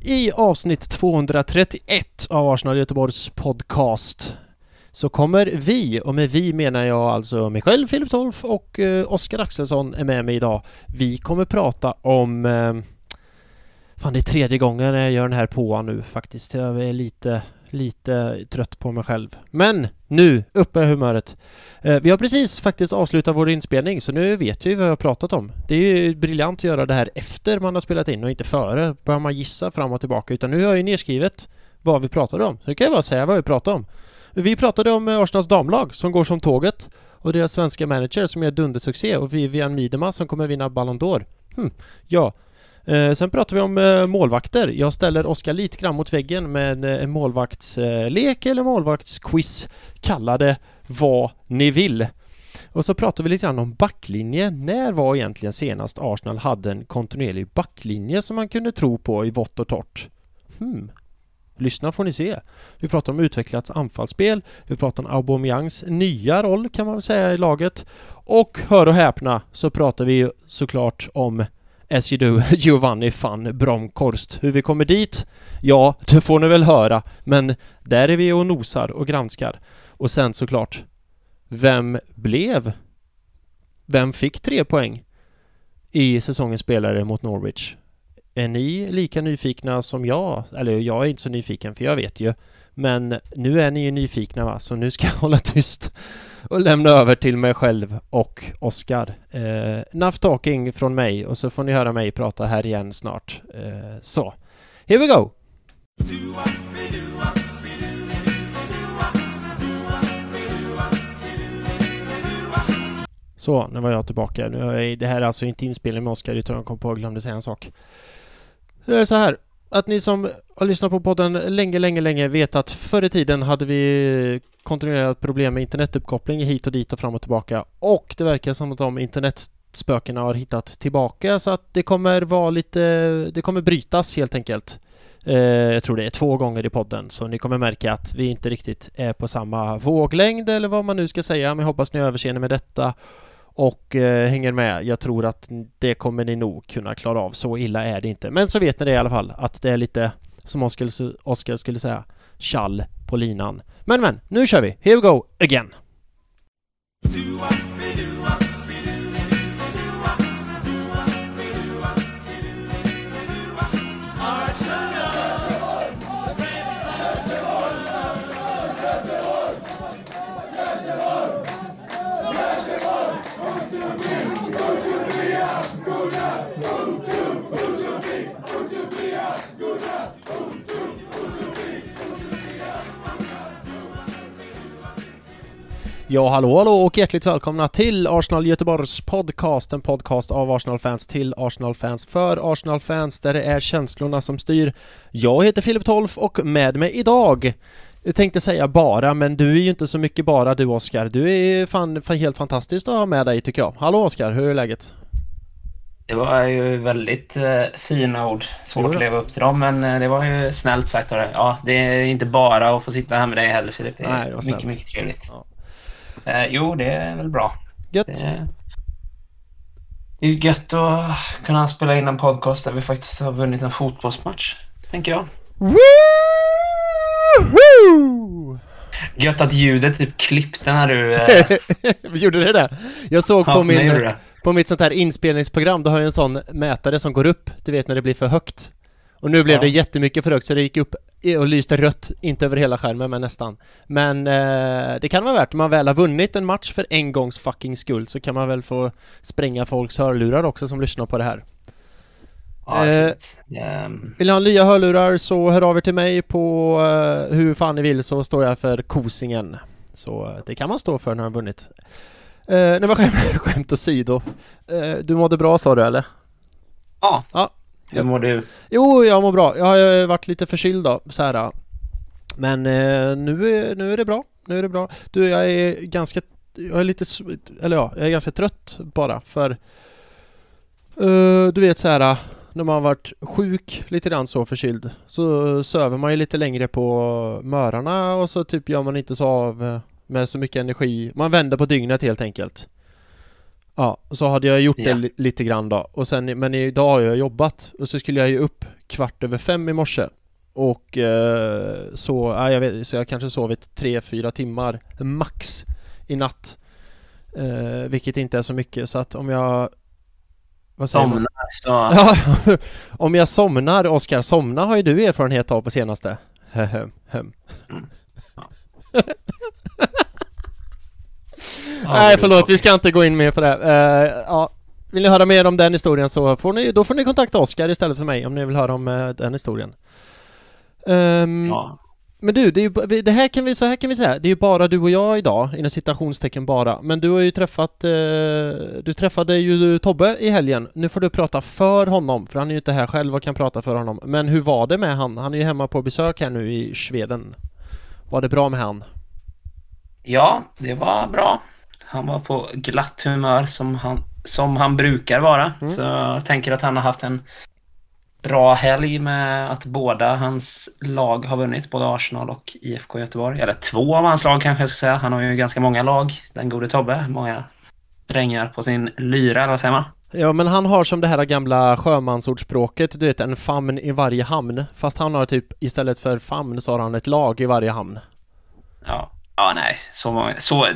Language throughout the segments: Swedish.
I avsnitt 231 av Arsenal Göteborgs podcast så kommer vi, och med vi menar jag alltså mig själv, Filip Tolf och eh, Oskar Axelsson är med mig idag. Vi kommer prata om eh, Fan det är tredje gången jag gör den här påan nu faktiskt. Jag är lite, lite trött på mig själv. Men nu, uppe med humöret. Eh, vi har precis faktiskt avslutat vår inspelning så nu vet vi vad jag har pratat om. Det är ju briljant att göra det här efter man har spelat in och inte före. Börjar man gissa fram och tillbaka utan nu har jag ju nedskrivet vad vi pratade om. Så nu kan jag bara säga vad vi pratade om. Vi pratade om eh, Arsenals damlag som går som tåget och deras svenska manager som gör dundersuccé och Vivian Miedema som kommer vinna Ballon d'Or. Hm, ja. Eh, sen pratar vi om eh, målvakter. Jag ställer Oskar lite grann mot väggen med eh, en målvaktslek eller målvaktsquiz. Kalla det vad ni vill. Och så pratar vi lite grann om backlinje. När var egentligen senast Arsenal hade en kontinuerlig backlinje som man kunde tro på i vått och torrt? Hmm. Lyssna får ni se. Vi pratar om utvecklat anfallsspel. Vi pratar om Aubameyangs nya roll kan man säga i laget. Och hör och häpna så pratar vi såklart om As you do, Giovanni van Bromkorst. Hur vi kommer dit? Ja, det får ni väl höra. Men där är vi och nosar och granskar. Och sen såklart, vem blev? Vem fick tre poäng i säsongens spelare mot Norwich? Är ni lika nyfikna som jag? Eller jag är inte så nyfiken för jag vet ju. Men nu är ni ju nyfikna va, så nu ska jag hålla tyst och lämna över till mig själv och Oskar. Eh, enough talking från mig och så får ni höra mig prata här igen snart. Eh, så, here we go! Så, nu var jag tillbaka. Nu är jag, det här är alltså inte inspelning med Oskar utan jag kom på och glömde säga en sak. Det är så här, att ni som har lyssnat på podden länge, länge, länge vet att förr i tiden hade vi kontinuerligt problem med internetuppkoppling hit och dit och fram och tillbaka och det verkar som att de internetspökena har hittat tillbaka så att det kommer vara lite, det kommer brytas helt enkelt. Eh, jag tror det är två gånger i podden så ni kommer märka att vi inte riktigt är på samma våglängd eller vad man nu ska säga men jag hoppas ni överseende med detta och eh, hänger med. Jag tror att det kommer ni nog kunna klara av. Så illa är det inte. Men så vet ni det i alla fall att det är lite som Oskar, Oskar skulle säga Tjall på linan. Men men, nu kör vi! Here we go again! Ja, hallå, hallå och hjärtligt välkomna till Arsenal Göteborgs podcast, en podcast av Arsenal-fans till Arsenal-fans för Arsenal-fans där det är känslorna som styr. Jag heter Filip Tolf och med mig idag jag tänkte säga bara, men du är ju inte så mycket bara du Oskar. Du är fan, fan helt fantastiskt att ha med dig tycker jag. Hallå Oskar, hur är läget? Det var ju väldigt eh, fina ord. Svårt Jo, att leva upp till dem, men eh, det var ju snällt sagt av dig. Ja, det är inte bara att få sitta här med dig heller Filip. Det är Nej, det var snällt. mycket, mycket trevligt. Ja. Eh, jo, det är väl bra. Gött! Det, det är ju gött att kunna spela in en podcast där vi faktiskt har vunnit en fotbollsmatch, tänker jag. Woohoo! Gött att ljudet typ klippte när du... Eh, Gjorde det det? Jag såg på ja, gjorde min, på mitt sånt här inspelningsprogram, då har jag en sån mätare som går upp, du vet när det blir för högt. Och nu blev Ja. det jättemycket för högt så det gick upp och lyste rött, inte över hela skärmen men nästan. Men eh, det kan vara värt, om man väl har vunnit en match för en gångs fucking skull så kan man väl få spränga folks hörlurar också som lyssnar på det här. Ja, Eh, ehm, Vill ni ha nya hörlurar så hör av er till mig på eh, hur fan ni vill så står jag för kosingen. Så eh, det kan man stå för när man vunnit. Uh, nej men skämt, skämt åsido. Uh, du mådde bra sa du eller? ja. Ja, hur mår du? Jo, jag mår bra. Jag har varit lite förkyld då, så här. Äh. Men eh, nu, är, nu är det bra. Nu är det bra. Du, jag är ganska... Jag är lite... Eller ja, jag är ganska trött bara för... eh, du vet så här när man har varit sjuk lite grann så förkyld så söver man ju lite längre på mörarna och så typ gör man inte så av med så mycket energi. Man vänder på dygnet helt enkelt. Ja, och så hade jag gjort det Ja. li- lite grann då och sen men idag har jag jobbat och så skulle jag ju upp kvart över fem i morse. Och eh, så, ja, jag vet, så jag kanske sovit tre, fyra timmar max i natt. Eh, vilket inte är så mycket så att om jag... Vad säger man? Somnar så... Ja, om jag somnar, Oskar, somna har ju du erfarenhet av på senaste. Hem, hem. Ja, Nej, förlåt, vi ska inte gå in mer på det. Eh, ja, vill ni höra mer om den historien så får ni, då får ni kontakta Oskar istället för mig om ni vill höra om eh, den historien. Ehm, Ja. Men du, det, är ju, det här kan vi, så här kan vi säga, det är ju bara du och jag idag, inom citationstecken bara. Men du har ju träffat, eh, du träffade ju Tobbe i helgen. Nu får du prata för honom, för han är ju inte här själv och kan prata för honom. Men hur var det med han? Han är ju hemma på besök här nu i Sveden. Var det bra med han? Ja, det var bra. Han var på glatt humör som han, som han brukar vara. Mm. Så jag tänker att han har haft en bra helg med att båda hans lag har vunnit, både Arsenal och IFK Göteborg. Eller två av hans lag kanske jag ska säga. Han har ju ganska många lag, den gode Tobbe. Många strängar på sin lyra, eller vad säger man? Ja, men han har som det här gamla sjömansordspråket, du vet en famn i varje hamn. Fast han har typ, istället för famn så har han ett lag i varje hamn. Ja, ja nej. Så, många- så,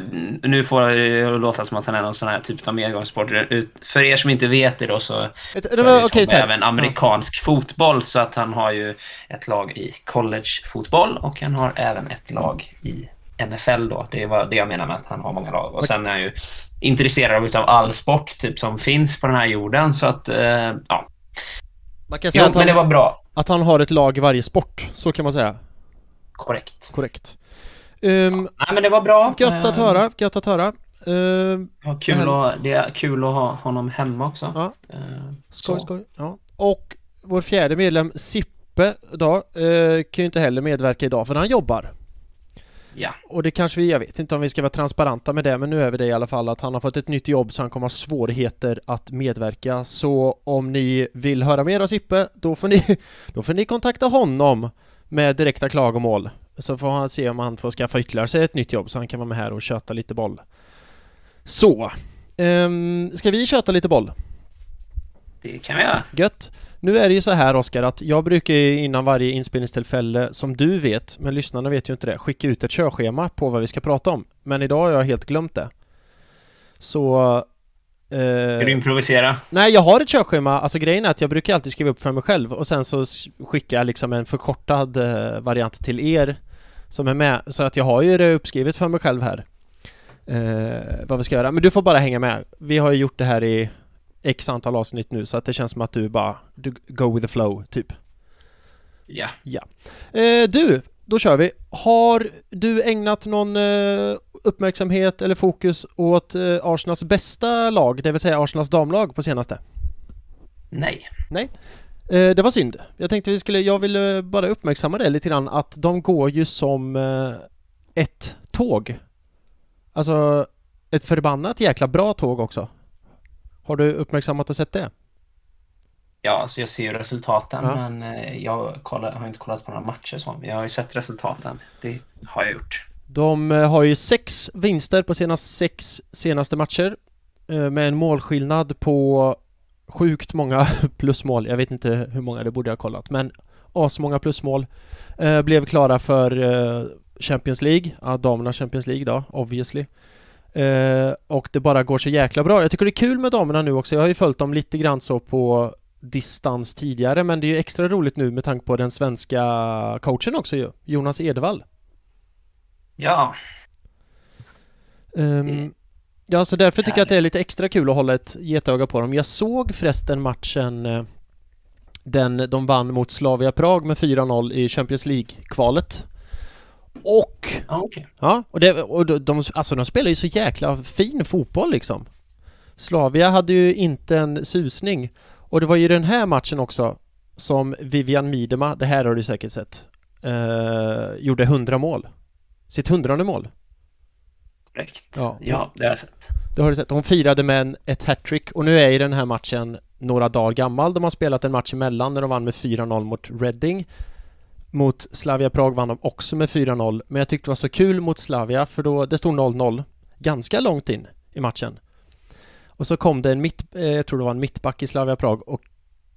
nu får det låta som att han är någon sån här typ av medgångssport. Ut- För er som inte vet det då så Det, det var, okej, så även amerikansk fotboll så att han har ju ett lag i collegefotboll och han har även ett lag i NFL då. Det var det jag menar med att han har många lag. Och sen är han ju intresserad utav all sport typ som finns på den här jorden så att eh, ja. Man kan säga Jo, att men det han, var bra. att han har ett lag i varje sport, så kan man säga. Korrekt. Korrekt. Um, Nej men det var bra. Gött att Eh, höra, gött att höra. Uh, Ja, kul att, det är kul att ha honom hemma också. Ja. Eh, skoj, så. skoj. Ja. Och vår fjärde medlem, Sippe, då, eh, kan ju inte heller medverka idag för han jobbar. Ja. Och det kanske vi, jag vet inte om vi ska vara transparenta med det, men nu är vi det i alla fall att han har fått ett nytt jobb så han kommer ha svårigheter att medverka. Så om ni vill höra mer av Sippe, då får ni, då får ni kontakta honom med direkta klagomål. Så får han se om han får skaffa ytterligare sig ett nytt jobb så han kan vara med här och köta lite boll. Så, ehm, ska vi köta lite boll? Det kan vi göra. Gött! Nu är det ju så här Oskar att jag brukar innan varje inspelningstillfälle, som du vet, men lyssnarna vet ju inte det, skicka ut ett körschema på vad vi ska prata om. Men idag har jag helt glömt det. Så... Ska du Eh, improvisera? nej, jag har ett körschema. Alltså grejen är att jag brukar alltid skriva upp för mig själv och sen så skickar jag liksom en förkortad eh, variant till er som är med. Så att jag har ju det uppskrivet för mig själv här. Eh, vad vi ska göra. Men du får bara hänga med. Vi har ju gjort det här i X antal avsnitt nu så att det känns som att du bara du go with the flow typ. Ja. Eh, du, då kör vi. Har du ägnat någon eh, uppmärksamhet eller fokus åt eh, Arsenals bästa lag, det vill säga Arsenals damlag på senaste? Nej. Eh, det var synd. Jag tänkte vi skulle, jag ville bara uppmärksamma det lite grann att de går ju som ett tåg. Alltså ett förbannat jäkla bra tåg också. Har du uppmärksammat och sett det? Ja, alltså jag ser ju resultaten Ja. men eh, jag kollar, har inte kollat på några matcher så. Jag har ju sett resultaten. Det har jag gjort. De eh, har ju sex vinster på sina sex senaste matcher eh, med en målskillnad på sjukt många plusmål. Jag vet inte hur många, det borde jag ha kollat, men asmånga plusmål. Blev klara för Champions League, ja, damerna Champions League då, obviously. Eh, Och det bara går så jäkla bra. Jag tycker det är kul med damerna nu också. Jag har ju följt dem lite grann så på distans tidigare, men det är ju extra roligt nu med tanke på den svenska coachen också ju, Jonas Edvall. Ja, Mm. ja, så därför tycker jag att det är lite extra kul att hålla ett getöga på dem. Jag såg förresten matchen eh, den de vann mot Slavia Prag med 4-0 i Champions League-kvalet. Och, ja okej. ja, och, det, och de, de, alltså de spelar ju så jäkla fin fotboll liksom. Slavia hade ju inte en susning. Och det var ju den här matchen också som Vivian Miedema, det här har du säkert sett, eh, gjorde 100 mål. Sitt hundrade mål. Korrekt. Ja. Ja, det har jag sett. Det har du sett. Hon firade med en, ett hattrick och nu är ju den här matchen några dagar gammal. De har spelat en match emellan när de vann med 4-0 mot Reading. Mot Slavia Prag vann de också med 4-0. Men jag tyckte det var så kul mot Slavia för då, det stod 0-0 ganska långt in i matchen. Och så kom det en mitt, eh, jag tror det var en mittback i Slavia Prag och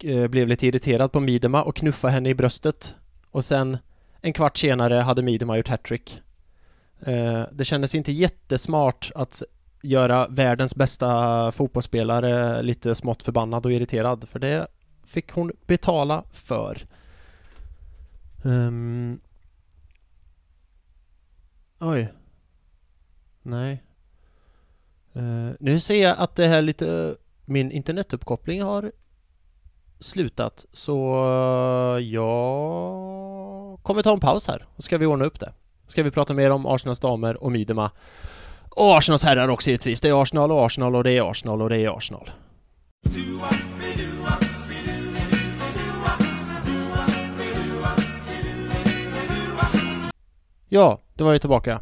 eh, blev lite irriterad på Midema och knuffade henne i bröstet. Och sen en kvart senare hade Midema gjort hattrick. Eh, det kändes inte jättesmart att göra världens bästa fotbollsspelare lite smått förbannad och irriterad, för det fick hon betala för. Um... Oj. Nej. Uh, nu ser jag att det här lite... Min internetuppkoppling har slutat, så jag kommer ta en paus här och ska vi ordna upp det. Ska vi prata mer om Arsenals damer och Midema. Och Arsenals herrar också givetvis. Det är Arsenal och Arsenal och det är Arsenal och det är Arsenal. Ja, då var jag tillbaka.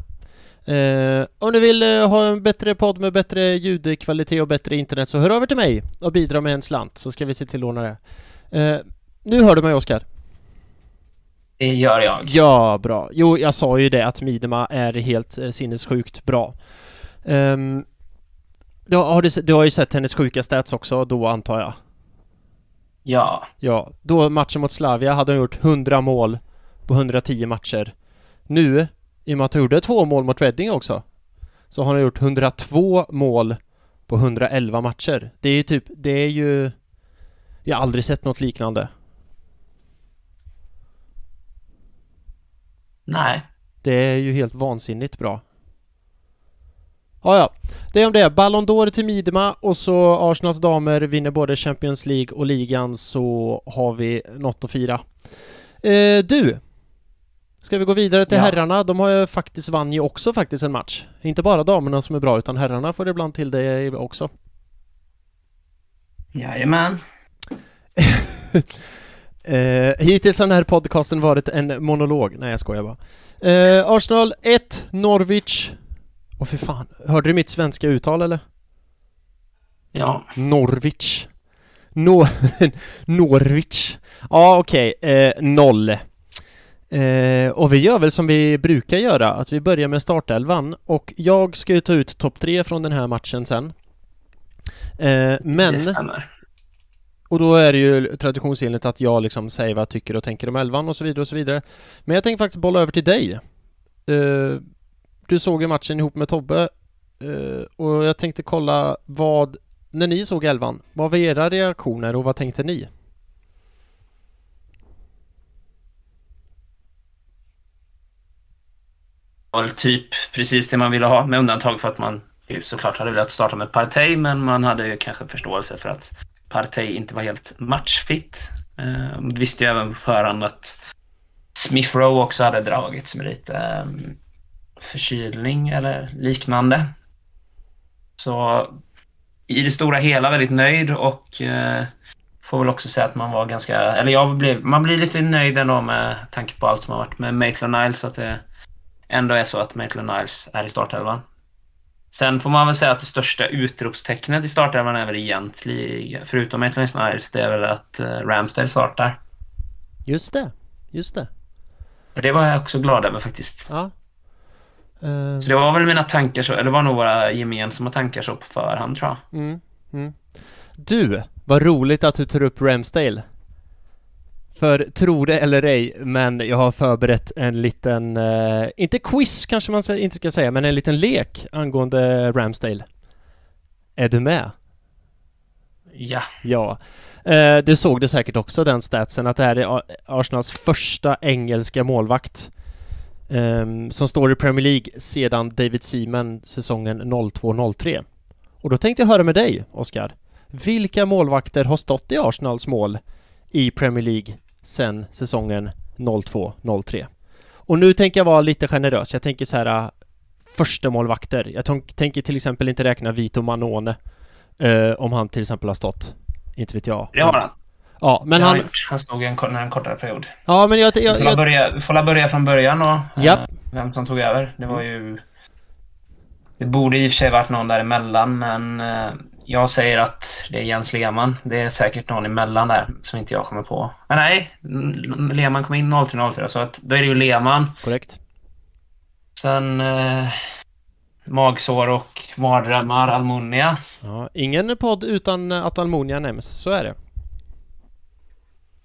Eh, om du vill eh, ha en bättre podd med bättre ljudkvalitet och bättre internet så hör över till mig och bidra med en slant så ska vi se till att ordna det. Eh, nu hör du mig Oskar? Det gör jag. Ja, bra. Jo, jag sa ju det att Midema är helt eh, sinnessjukt bra. Um, du, har du, du har ju sett hennes sjuka stats också då antar jag? Ja. Ja, då matchen mot Slavia hade hon gjort 100 mål på 110 matcher. Nu, i och med att hon gjorde två mål mot Reading också, så har hon gjort 102 mål på 111 matcher. Det är ju typ, det är ju... Jag har aldrig sett något liknande. Nej. Det är ju helt vansinnigt bra. Ja, ja. Det är om det. Ballon d'Or till Midema och så Arsenals damer vinner både Champions League och ligan så har vi något att fira. Eh, du! Ska vi gå vidare till ja. herrarna? De har ju faktiskt vann ju också faktiskt en match. Inte bara damerna som är bra utan herrarna får ibland till det också. Jajamän. eh, hittills har den här podcasten varit en monolog. Nej jag skojar bara. Eh, Arsenal 1, Norwich Åh för fan, hörde du mitt svenska uttal eller? Ja. Norwich. No Norwich. Ja okej, okay. eh, noll. Eh, och vi gör väl som vi brukar göra, att vi börjar med startelvan och jag ska ju ta ut topp tre från den här matchen sen. Eh, men... Och då är det ju traditionsenligt att jag liksom säger vad jag tycker och tänker om elvan och så vidare och så vidare. Men jag tänker faktiskt bolla över till dig. Uh, du såg ju matchen ihop med Tobbe uh, och jag tänkte kolla vad, när ni såg elvan, vad var era reaktioner och vad tänkte ni? Var typ precis det man ville ha med undantag för att man ju såklart hade velat starta med Partey men man hade ju kanske förståelse för att Partey inte var helt matchfit. Eh, visste ju även på förhand att Smith Rowe också hade dragits med lite eh, förkylning eller liknande. Så i det stora hela väldigt nöjd och eh, får väl också säga att man var ganska, eller jag blev, man blir lite nöjd ändå med tanke på allt som har varit med Maitland Niles att det ändå är så att Maitland Niles är i startelvan. Sen får man väl säga att det största utropstecknet i startelvan är väl egentligen, förutom Maitland Niles, det är väl att uh, Ramsdale startar. Just det, just det. Och det var jag också glad över faktiskt. Ja. Uh... Så det var väl mina tankar så, eller det var nog våra gemensamma tankar så på förhand tror jag. Mm, mm. Du, vad roligt att du tar upp Ramsdale. För tro det eller ej, men jag har förberett en liten, uh, inte quiz kanske man inte ska säga, men en liten lek angående Ramsdale. Är du med? Ja. Ja. Eh, du såg det säkert också den statsen att det här är Arsenals första engelska målvakt eh, som står i Premier League sedan David Seaman säsongen 02-03. Och då tänkte jag höra med dig, Oskar. Vilka målvakter har stått i Arsenals mål i Premier League sedan säsongen 02-03? Och nu tänker jag vara lite generös. Jag tänker så här första målvakter. Jag tänker till exempel inte räkna Vito Manone eh, om han till exempel har stått inte vet jag. Det har han. Ja, men han... han... Han stod en, en kortare period. Ja, men jag... jag, jag... Får, börja, får börja från början. Ja. Eh, vem som tog över. Det var ju... Det borde i och för sig varit någon däremellan, men eh, jag säger att det är Jens Lehmann. Det är säkert någon emellan där som inte jag kommer på. Men nej, Lehmann kom in 03-04, så att då är det ju Lehmann. Korrekt. Sen... Eh, magsår och mardrömmar, Almunia. Ja, ingen podd utan att Almunia nämns, så är det.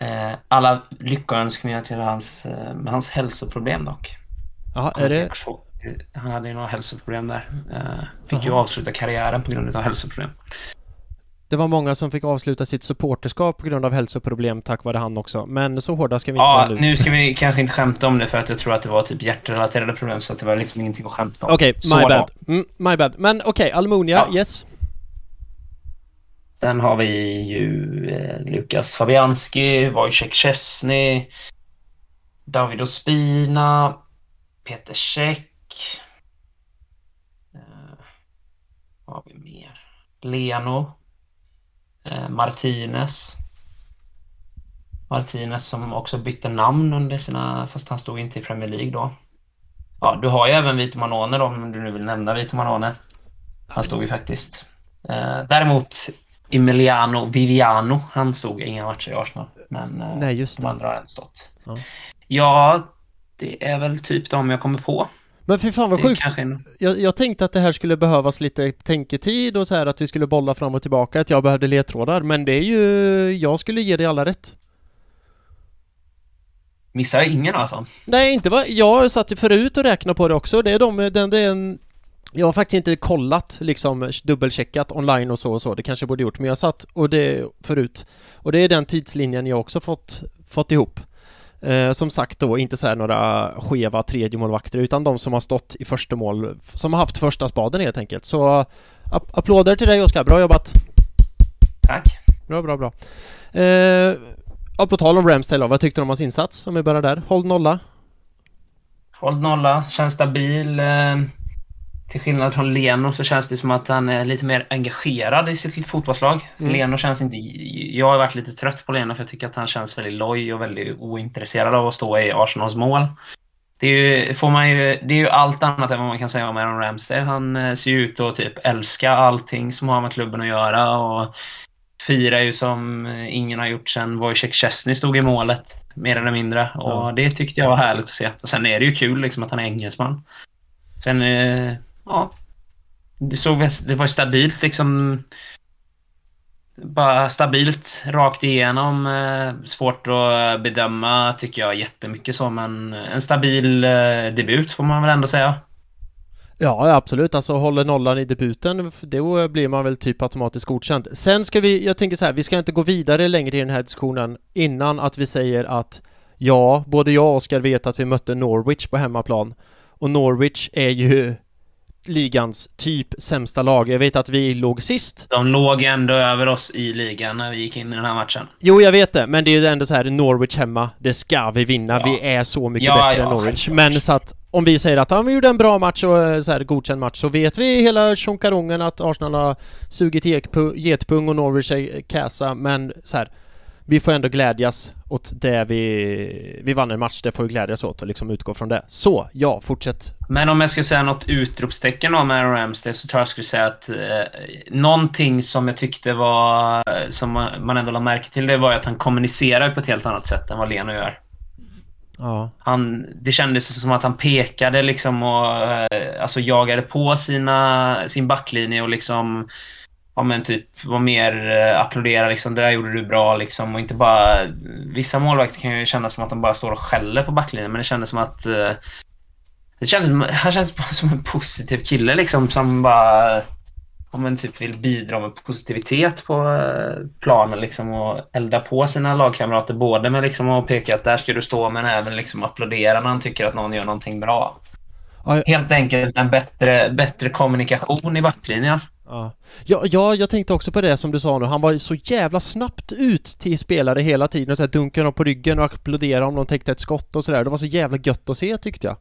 Eh, alla lyckönskningar till hans, eh, hans hälsoproblem dock. Jaha, är det... Han hade ju några hälsoproblem där. Eh, fick ju Jaha. avsluta karriären på grund av hälsoproblem. Det var många som fick avsluta sitt supporterskap på grund av hälsoproblem tack vare han också. Men så hårda ska vi inte Ja, vara nu. nu ska vi kanske inte skämta om det för att jag tror att det var typ hjärtrelaterade problem så att det var liksom ingenting att skämta om. Okej, Så my då. bad. Mm, my bad. Men okej, Almunia, Ja. yes. Sen har vi ju eh, Lukas Fabianski, Wojciech Szczesny, David Ospina, Peter Käck. Eh, vad har vi mer? Leno. Eh, Martinez. Martinez som också bytte namn under sina, fast han stod inte i Premier League då. Ja, du har ju även Vito Manone då, om du nu vill nämna Vito Manone. Han stod ju faktiskt. Eh, däremot Emiliano Viviano, han stod inga matcher i Arsenal. Men eh, Nej, just de andra har inte stått. Ja. Ja, det är väl typ de jag kommer på. Men fy fan vad sjukt. en... Jag, jag tänkte att det här skulle behövas lite tänketid och så här att vi skulle bolla fram och tillbaka, att jag behövde ledtrådar. Men det är ju... Jag skulle ge dig alla rätt. Missar jag ingen alltså? Nej, inte vad... Jag satt ju förut och räknade på det också. Det är de... Den, det är en... Jag har faktiskt inte kollat, liksom dubbelcheckat online och så och så. Det kanske jag borde gjort, men jag satt och det förut. Och det är den tidslinjen jag också fått, fått ihop. Eh, som sagt då, inte så några skeva tredjemålvakter utan de som har stått i första mål, som har haft första spaden helt enkelt. Så ap- applåder till dig Oskar, bra jobbat! Tack. Bra, bra, bra. Eh, ja, på tal om Ramsdale vad tyckte du om hans insats? Om vi börjar där. Håll nolla. Håll nolla, känns stabil. Eh, till skillnad från Leno så känns det som att han är lite mer engagerad i sitt fotbollslag. Mm. Leno känns inte... Jag har varit lite trött på Leno för jag tycker att han känns väldigt loj och väldigt ointresserad av att stå i Arsenals mål. Det är ju, får man ju, det är ju allt annat än vad man kan säga om Aaron Ramsdale. Han eh, ser ju ut att typ älska allting som har med klubben att göra och firar ju som eh, ingen har gjort sedan Wojciech Szczesny stod i målet, mer eller mindre. Och Ja. det tyckte jag var härligt att se. Och sen är det ju kul liksom att han är engelsman. Sen, eh, ja. Det, såg, det var stabilt liksom. Bara stabilt rakt igenom. Eh, svårt att eh, bedöma tycker jag jättemycket så, men en stabil eh, debut får man väl ändå säga. Ja, absolut. Alltså håller nollan i debuten, då blir man väl typ automatiskt godkänd. Sen ska vi, jag tänker så här, vi ska inte gå vidare längre i den här diskussionen innan att vi säger att ja, både jag och Oskar vet att vi mötte Norwich på hemmaplan. Och Norwich är ju ligans typ sämsta lag. Jag vet att vi låg sist. De låg ändå över oss i ligan när vi gick in i den här matchen. Jo, jag vet det, men det är ju ändå så här Norwich hemma. Det ska vi vinna. Ja. Vi är så mycket Ja, bättre ja, än Norwich. självklart. Men så att om vi säger att ja, vi gjorde en bra match och eh, så här godkänd match så vet vi hela tjonkarongen att Arsenal har sugit getpung och Norwich är kassa. Men så här, vi får ändå glädjas åt det vi... Vi vann en match, det får vi glädjas åt och liksom utgå från det. Så, ja, fortsätt. Men om jag ska säga något utropstecken om Aaron Ramsdale så tror jag jag skulle säga att eh, någonting som jag tyckte var, som man ändå lade märke till, det var att han kommunicerar på ett helt annat sätt än vad Leno gör. Ja. Han, det kändes som att han pekade liksom och eh, alltså jagade på sina, sin backlinje och liksom ja men typ var mer eh, applådera liksom, det där gjorde du bra liksom och inte bara vissa målvakter kan ju kännas som att de bara står och skäller på backlinjen men det kändes som att eh, det kändes, han känns som en positiv kille liksom som bara om man typ vill bidra med positivitet på eh, planen liksom och elda på sina lagkamrater både med liksom att peka att där ska du stå men även liksom applådera när han tycker att någon gör någonting bra. Ja, Helt enkelt en bättre, bättre kommunikation i backlinjen. Ja. Ja, ja, jag tänkte också på det som du sa nu. Han var så jävla snabbt ut till spelare hela tiden och så här dunkade dem på ryggen och applåderade om de täckte ett skott och sådär. Det var så jävla gött att se tyckte jag.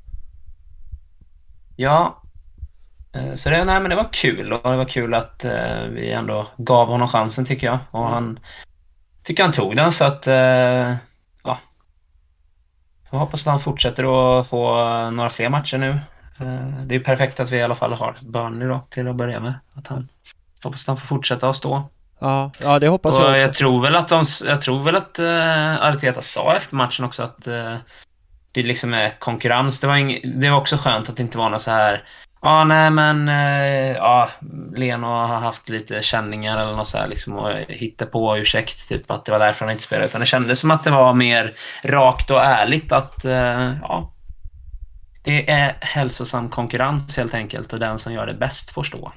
Ja. Eh, Så det, nej, men det var kul och det var kul att eh, vi ändå gav honom chansen tycker jag. Och han tycker han tog den så att eh, ja. Jag hoppas att han fortsätter att få eh, några fler matcher nu. Eh, det är perfekt att vi i alla fall har Burnley då till att börja med. Att han, hoppas att han får fortsätta att stå. Ja, ja det hoppas Och jag också. jag tror väl att de, jag tror väl att uh, Arteta sa efter matchen också att eh, det liksom är konkurrens. Det var, ing, det var också skönt att det inte var något så här Ja, nej men eh, ja, Leno har haft lite känningar eller något så här liksom och hitta på ursäkt typ att det var därför han inte spelade. Utan det kändes som att det var mer rakt och ärligt att eh, ja, det är hälsosam konkurrens helt enkelt och den som gör det bäst får stå.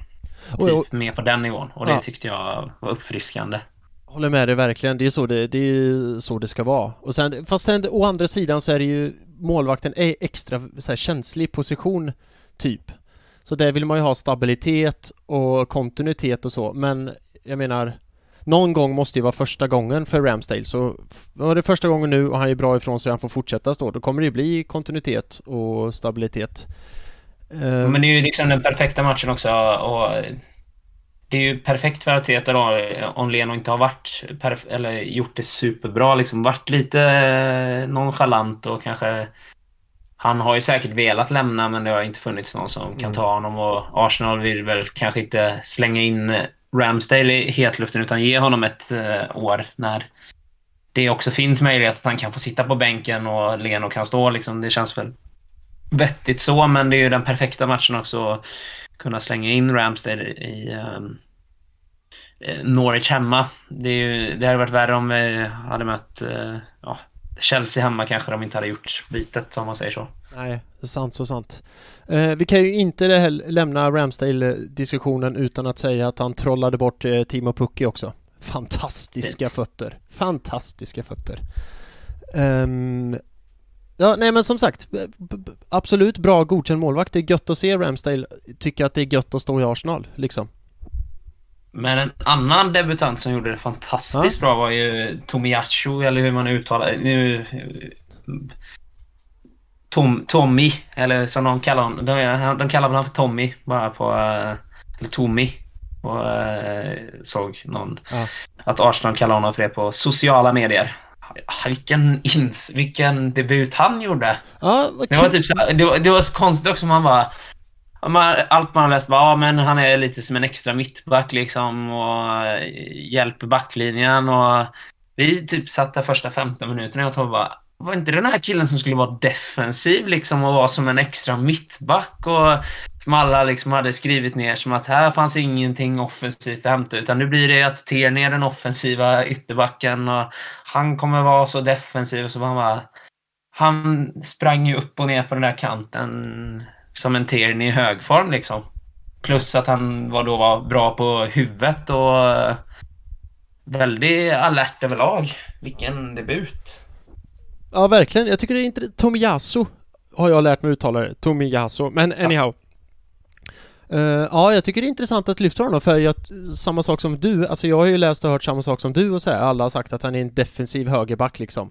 Typ mer på den nivån och det ja. tyckte jag var uppfriskande. Håller med dig verkligen. Det är så det, det, är så det ska vara. Och sen, fast sen å andra sidan så är det ju målvakten är extra så här, känslig position typ. Så där vill man ju ha stabilitet och kontinuitet och så. Men jag menar någon gång måste ju vara första gången för Ramsdale så var det första gången nu och han är bra ifrån sig han får fortsätta stå. Då kommer det ju bli kontinuitet och stabilitet. Men det är ju liksom den perfekta matchen också och det är ju perfekt för Arteta då om Leno inte har varit eller gjort det superbra liksom varit lite eh, nonchalant och kanske han har ju säkert velat lämna men det har inte funnits någon som kan mm. ta honom och Arsenal vill väl kanske inte slänga in Ramsdale i hetluften utan ge honom ett eh, år när det också finns möjlighet att han kan få sitta på bänken och Leno kan stå liksom. Det känns väl vettigt så men det är ju den perfekta matchen också att kunna slänga in Ramsdale i ehm, eh, Norwich hemma. Det, är ju, det hade varit värre om vi hade mött eh, ja, Chelsea hemma kanske de inte hade gjort bytet om man säger så. Nej, det är sant så sant. Eh, vi kan ju inte lämna Ramsdale-diskussionen utan att säga att han trollade bort eh, Timo Pukki också. Fantastiska fötter. Fantastiska fötter. Um, ja, nej men som sagt, absolut bra godkänd målvakt. Det är gött att se Ramsdale tycka att det är gött att stå i Arsenal, liksom. Men en annan debutant som gjorde det fantastiskt ja. bra var ju Tomiyasu, eller hur man uttalar nu Tom, Tommy, eller som de kallar honom. De, de kallar honom för Tommy bara på... Eh, eller Tommy. Och uh, såg någon... Ja. Att Arsenal kallar honom för det på sociala medier. Vilken, ins, vilken debut han gjorde. Ja, det var typ så, det, var, det var så konstigt också. Man bara... Man, allt man har läst var ja, men han är lite som en extra mittback liksom och eh, hjälper backlinjen och vi typ satt där första 15 minuterna och jag bara var inte den här killen som skulle vara defensiv liksom och vara som en extra mittback och som alla liksom hade skrivit ner som att här fanns ingenting offensivt att hämta utan nu blir det att Tierney är den offensiva ytterbacken och han kommer vara så defensiv och så han bara han sprang ju upp och ner på den där kanten som en Tierney i högform. liksom. Plus att han var då var bra på huvudet och väldigt alert överlag. Vilken debut! Ja, verkligen. Jag tycker det är inte... Tomiyasu har jag lärt mig uttala det. Tomiyasu. Men anyhow. Uh, ja, jag tycker det är intressant att lyfta honom för jag, samma sak som du, alltså jag har ju läst och hört samma sak som du och så här. Alla har sagt att han är en defensiv högerback liksom.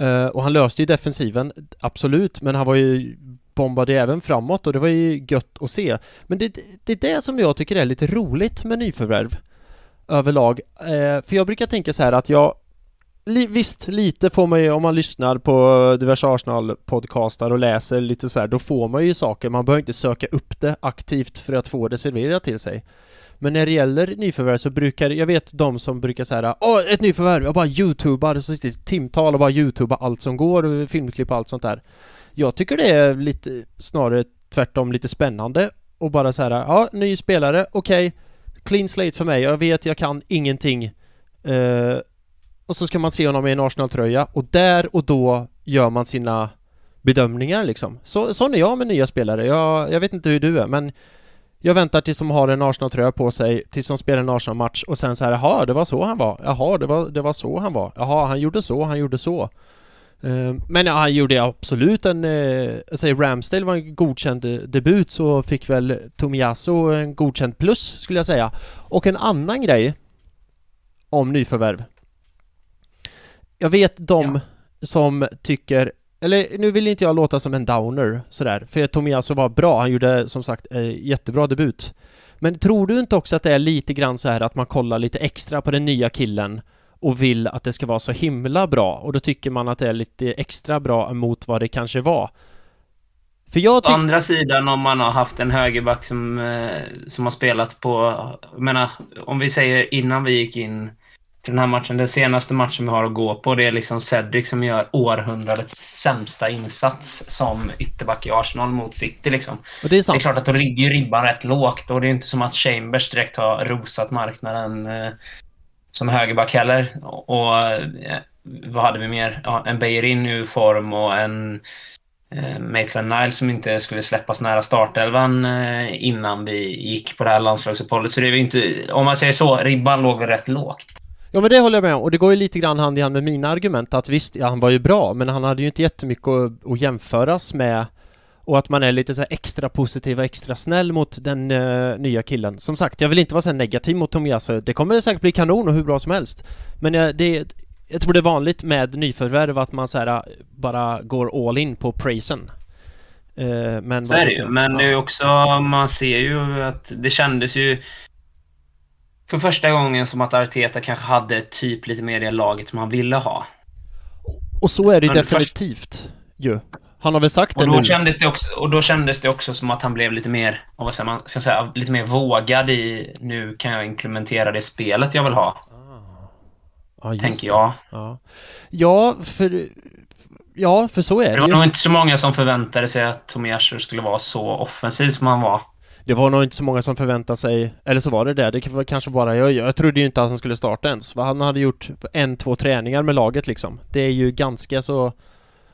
Uh, och han löste ju defensiven, absolut, men han var ju bombade även framåt och det var ju gött att se. Men det, det är det som jag tycker är lite roligt med nyförvärv överlag. Uh, för jag brukar tänka så här att jag li, visst, lite får man ju om man lyssnar på diverse Arsenal-podcastar och läser lite så här, då får man ju saker. Man behöver inte söka upp det aktivt för att få det serverat till sig. Men när det gäller nyförvärv så brukar, jag vet de som brukar säga Åh, ett nyförvärv! Jag bara youtubar, så sitter timtal och bara youtubar allt som går, filmklipp och allt sånt där. Jag tycker det är lite, snarare tvärtom lite spännande och bara så här, ja, ny spelare, okej, okay. clean slate för mig, jag vet jag kan ingenting. Uh, och så ska man se honom i en Arsenal-tröja och där och då gör man sina bedömningar liksom. Så, sån är jag med nya spelare. Jag, jag vet inte hur du är, men jag väntar tills de har en Arsenal-tröja på sig, tills de spelar en Arsenal-match och sen så här, jaha, det var så han var. Jaha, det var, det var så han var. Jaha, han gjorde så, han gjorde så. Eh, men ja, han gjorde absolut en, eh, jag säger Ramsdale var en godkänd eh, debut så fick väl Tomiyasu en godkänd plus skulle jag säga. Och en annan grej om nyförvärv jag vet de ja. som tycker eller nu vill inte jag låta som en downer sådär, för Tomiasso var bra, han gjorde som sagt eh, jättebra debut. Men tror du inte också att det är lite grann så här att man kollar lite extra på den nya killen och vill att det ska vara så himla bra och då tycker man att det är lite extra bra mot vad det kanske var. För jag tyck- Å andra sidan om man har haft en högerback som, eh, som har spelat på, jag menar, om vi säger innan vi gick in den här matchen. Den senaste matchen vi har att gå på det är liksom Cedric som gör århundradets sämsta insats som ytterback i Arsenal mot City. Liksom. Och det är sant. Det är klart att då ligger ju ribban rätt lågt och det är inte som att Chambers direkt har rosat marknaden eh, som högerback heller. Och eh, vad hade vi mer? Ja, en Beirin ur form och en eh, Maitland Niles som inte skulle släppas nära startelvan eh, innan vi gick på det här landslagsuppehållet. Så det är inte, om man säger så, ribban låg väl rätt lågt. Ja men det håller jag med om och det går ju lite grann hand i hand med mina argument att visst, ja, han var ju bra men han hade ju inte jättemycket att, att jämföras med och att man är lite så extra positiv och extra snäll mot den uh, nya killen. Som sagt, jag vill inte vara så negativ mot Tomiasu. Det kommer säkert bli kanon och hur bra som helst. Men uh, det, jag tror det är vanligt med nyförvärv att man så här, uh, bara går all in på praisen. Uh, men så är det ju, men det är också, man ser ju att det kändes ju för första gången som att Arteta kanske hade typ lite mer det laget som han ville ha. Och så är det men definitivt först... ju. Han har väl sagt och det nu. Kändes det också, och då kändes det också som att han blev lite mer, vad säger man, ska säga, lite mer vågad i nu kan jag implementera det spelet jag vill ha. Ah. Ja, tänker jag. Ja. ja, för Ja, för så är det Det var ju. nog inte så många som förväntade sig att Tomiyasu skulle vara så offensiv som han var. Det var nog inte så många som förväntade sig, eller så var det det, det var kanske bara jag. Jag trodde ju inte att han skulle starta ens. Han hade gjort en, två träningar med laget liksom. Det är ju ganska så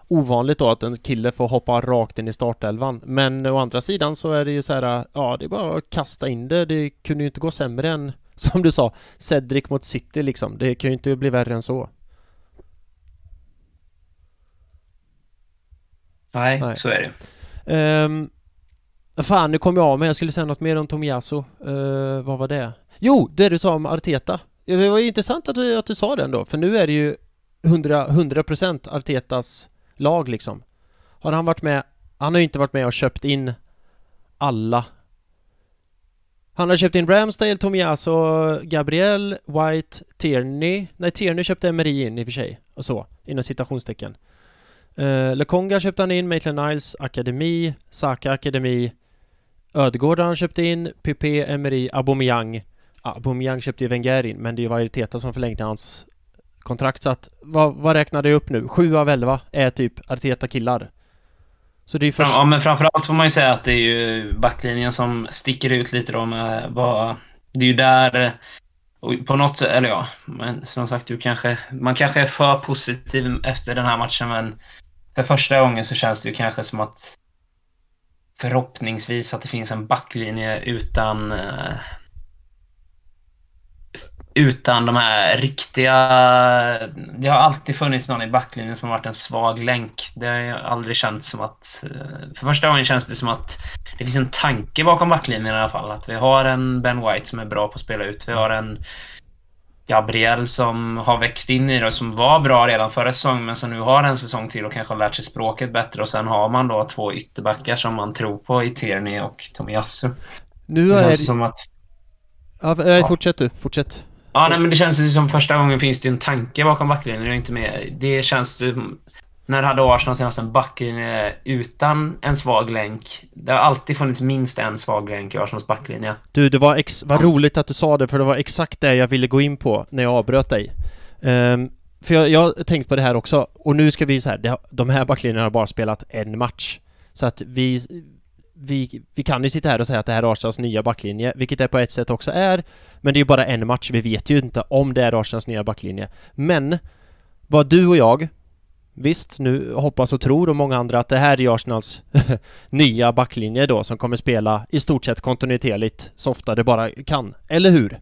ovanligt då att en kille får hoppa rakt in i startelvan. Men å andra sidan så är det ju så här, ja det är bara att kasta in det. Det kunde ju inte gå sämre än, som du sa, Cedric mot City liksom. Det kan ju inte bli värre än så. Nej, Nej. så är det. Um, fan, nu kom jag av mig. Jag skulle säga något mer om Tomiyasu. Uh, vad var det? Jo, det du sa om Arteta. Det var intressant att du, att du sa den då, för nu är det ju 100%, 100% Artetas lag liksom. Har han varit med, han har ju inte varit med och köpt in alla. Han har köpt in Ramsdale, Tomiyasu, Gabriel, White, Tierney. Nej, Tierney köpte Emery in i och för sig. Och så, inom citationstecken. Eh, uh, Lekonga köpte han in, Maitland Niles, Akademi, Saka Akademi. Ödegård han köpte in, Pepe, Emery, Aubameyang. Aubameyang köpte ju Wenger in, men det var ju Teta som förlängde hans kontrakt så att vad, vad räknade jag upp nu? Sju av elva är typ Arteta-killar. Så det är först... Ja, men framförallt får man ju säga att det är ju backlinjen som sticker ut lite då med vad... Det är ju där... på något sätt, eller ja, men som sagt, du kanske, man kanske är för positiv efter den här matchen, men för första gången så känns det ju kanske som att förhoppningsvis att det finns en backlinje utan eh, utan de här riktiga... Det har alltid funnits någon i backlinjen som har varit en svag länk. Det har aldrig känts som att... Eh, för första gången känns det som att det finns en tanke bakom backlinjen i alla fall. Att vi har en Ben White som är bra på att spela ut. Vi har en Gabriel som har växt in i det och som var bra redan förra säsongen men som nu har en säsong till och kanske har lärt sig språket bättre. Och sen har man då två ytterbackar som man tror på i Tierney och Tomiyasu. Nu är det... Som att... Ja, fortsätt du. Fortsätt. Ja, nej, men det känns ju som första gången finns det en tanke bakom backlinjen. Jag är inte med. Det känns när hade Arsenal senast en backlinje utan en svag länk? Det har alltid funnits minst en svag länk i Arsenals backlinje. Du, det var ex vad roligt att du sa det, för det var exakt det jag ville gå in på när jag avbröt dig. Um, för jag, jag har tänkt på det här också, och nu ska vi så här, de här backlinjerna har bara spelat en match. Så att vi, vi, vi kan ju sitta här och säga att det här är Arsenals nya backlinje, vilket det på ett sätt också är. Men det är ju bara en match, vi vet ju inte om det är Arsenals nya backlinje. Men vad du och jag, visst, nu hoppas och tror och många andra att det här är Arsenals nya backlinje då som kommer spela i stort sett kontinuerligt så ofta det bara kan. Eller hur?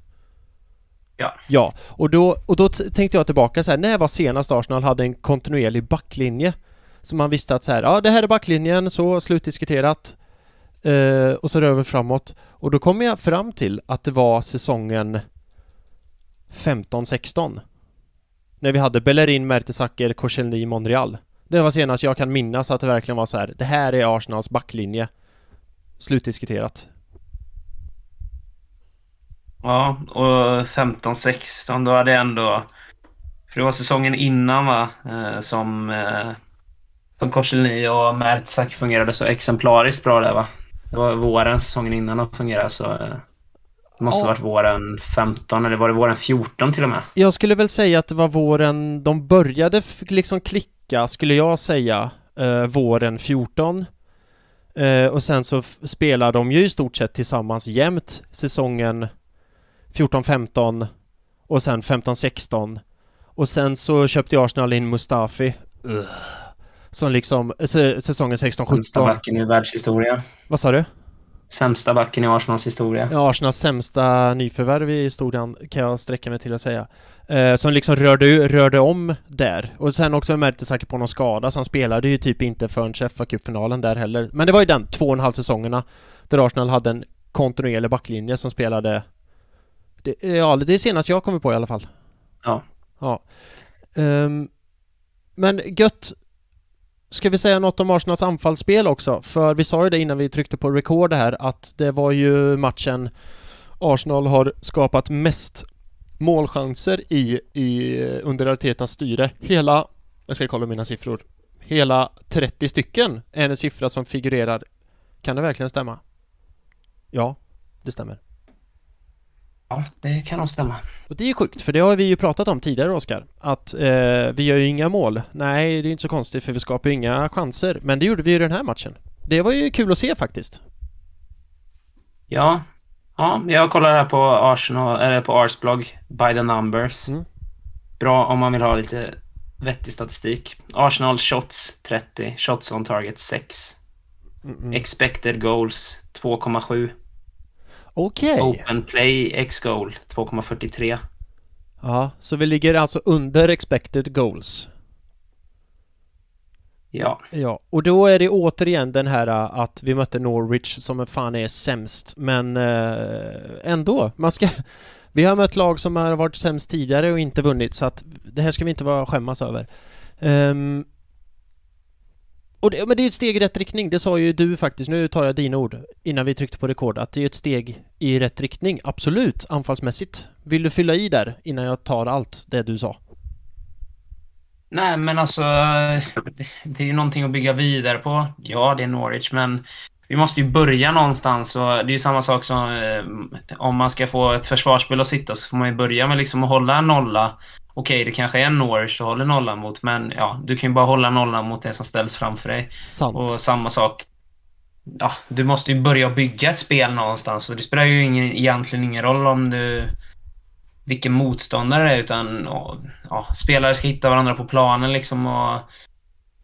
Ja. Ja, och då, och då tänkte jag tillbaka så här, när var senast Arsenal hade en kontinuerlig backlinje? Så man visste att så här, ja det här är backlinjen, så slutdiskuterat. Uh, och så rör vi framåt. Och då kommer jag fram till att det var säsongen 15-16. När vi hade Bellerin, Mertesacker, Korselny, Monreal. Det var senast jag kan minnas att det verkligen var så här. Det här är Arsenals backlinje. Slutdiskuterat. Ja, och 15-16 då hade jag ändå... För det var säsongen innan va? Eh, som... Eh, som Korselny och Mertesacker fungerade så exemplariskt bra där va? Det var våren, säsongen innan de fungerade så... Eh, det måste Ja. varit våren 15 eller var det våren 14 till och med? Jag skulle väl säga att det var våren de började liksom klicka, skulle jag säga, eh, våren 14. Eh, och sen så spelar de ju i stort sett tillsammans jämt säsongen 14-15 och sen 15-16. Och sen så köpte Arsenal in Mustafi. Ugh. Som liksom, sä- säsongen Sämsta 16-17. backen i världshistoria. Vad sa du? Sämsta backen i Arsenals historia. Ja, Arsenals sämsta nyförvärv i historien kan jag sträcka mig till att säga. Eh, som liksom rörde, rörde om där. Och sen också märkte säkert på någon skada, så han spelade ju typ inte förrän fa Cup-finalen där heller. Men det var ju den två och en halv säsongerna där Arsenal hade en kontinuerlig backlinje som spelade... Det, ja, det är senast jag kommer på i alla fall. Ja. Ja. Ehm, men gött. Ska vi säga något om Arsenals anfallsspel också? För vi sa ju det innan vi tryckte på record här att det var ju matchen Arsenal har skapat mest målchanser i, i under Artetas styre. Hela, jag ska kolla mina siffror, hela 30 stycken är en siffra som figurerar. Kan det verkligen stämma? Ja, det stämmer. Ja, det kan nog stämma. Och det är sjukt, för det har vi ju pratat om tidigare, Oskar. Att eh, vi gör ju inga mål. Nej, det är inte så konstigt, för vi skapar ju inga chanser. Men det gjorde vi ju i den här matchen. Det var ju kul att se faktiskt. Ja, ja jag kollar här på Arsenal, eller på Ars blogg, By the Numbers. Mm. Bra om man vill ha lite vettig statistik. Arsenal shots 30, shots on target 6. Mm, mm. Expected goals 2,7. Okej. Open play x goal 2,43. Ja, så vi ligger alltså under expected goals. Ja, Ja, och då är det återigen den här äh, att vi mötte Norwich som fan är sämst, men eh, ändå. Man ska... Vi har mött lag som har varit sämst tidigare och inte vunnit, så att det här ska vi inte vara skämmas över. Ehm, och det, men det är ett steg i rätt riktning, det sa ju du faktiskt, nu tar jag dina ord innan vi tryckte på rekord, att det är ett steg i rätt riktning, absolut, anfallsmässigt. Vill du fylla i där innan jag tar allt det du sa? nej men alltså det, är ju någonting att bygga vidare på. Ja, det är Norwich, men vi måste ju börja någonstans och det är ju samma sak som eh, om man ska få ett försvarsspel att sitta så får man ju börja med liksom att hålla en nolla. Okej, det kanske är Norwich du håller nollan mot, men ja, du kan ju bara hålla nollan mot det som ställs framför dig. Sant. Och samma sak. Ja, du måste ju börja bygga ett spel någonstans och det spelar ju ingen, egentligen ingen roll om du vilken motståndare det är utan och, ja, spelare ska hitta varandra på planen liksom och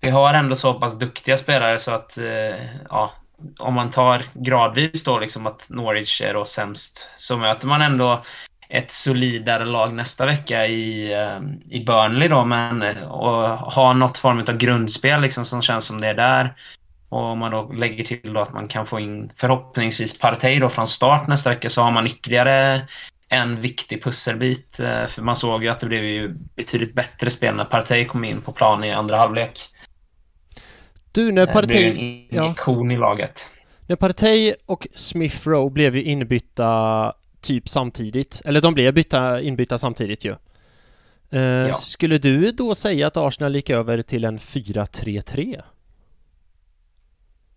vi har ändå så pass duktiga spelare så att eh, ja, om man tar gradvis då liksom att Norwich är då sämst så möter man ändå ett solidare lag nästa vecka i, eh, i Burnley då men eh, och ha något form av grundspel liksom som känns som det är där. Och om man då lägger till då att man kan få in förhoppningsvis Partey då från start nästa vecka så har man ytterligare en viktig pusselbit. eh, För man såg ju att det blev ju betydligt bättre spel när Partey kom in på plan i andra halvlek. Du, när Det blev Partey... en injektion i laget. När Partey och Smith Rowe blev ju inbytta typ samtidigt, eller de blev bytta, inbytta samtidigt ju. Eh, Ja. Skulle du då säga att Arsenal gick över till en 4-3-3?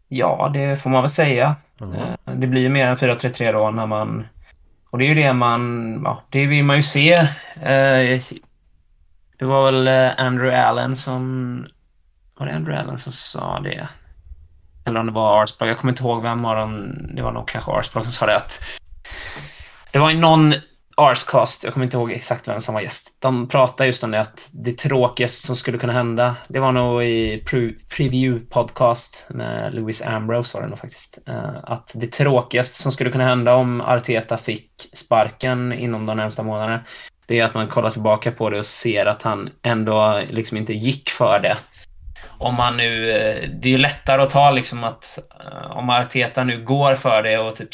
Ja, det får man väl säga. Eh, Det blir ju mer än 4-3-3 då när man... Och det är ju det man... Ja, det vill man ju se. Eh, Det var väl eh, Andrew Allen som... Var det Andrew Allen som sa det? Eller om det var Arsblog. Jag kommer inte ihåg vem av dem. Det var nog kanske Arsblog som sa det att... Det var ju någon Arscast, jag kommer inte ihåg exakt vem som var gäst. De pratade just om det att det tråkigaste som skulle kunna hända, det var nog i pre- Preview Podcast med Louis Ambrose var det nog faktiskt. Eh, att det tråkigaste som skulle kunna hända om Arteta fick sparken inom de närmsta månaderna, det är att man kollar tillbaka på det och ser att han ändå liksom inte gick för det. Om man nu, eh, det är ju lättare att ta liksom att eh, om Arteta nu går för det och typ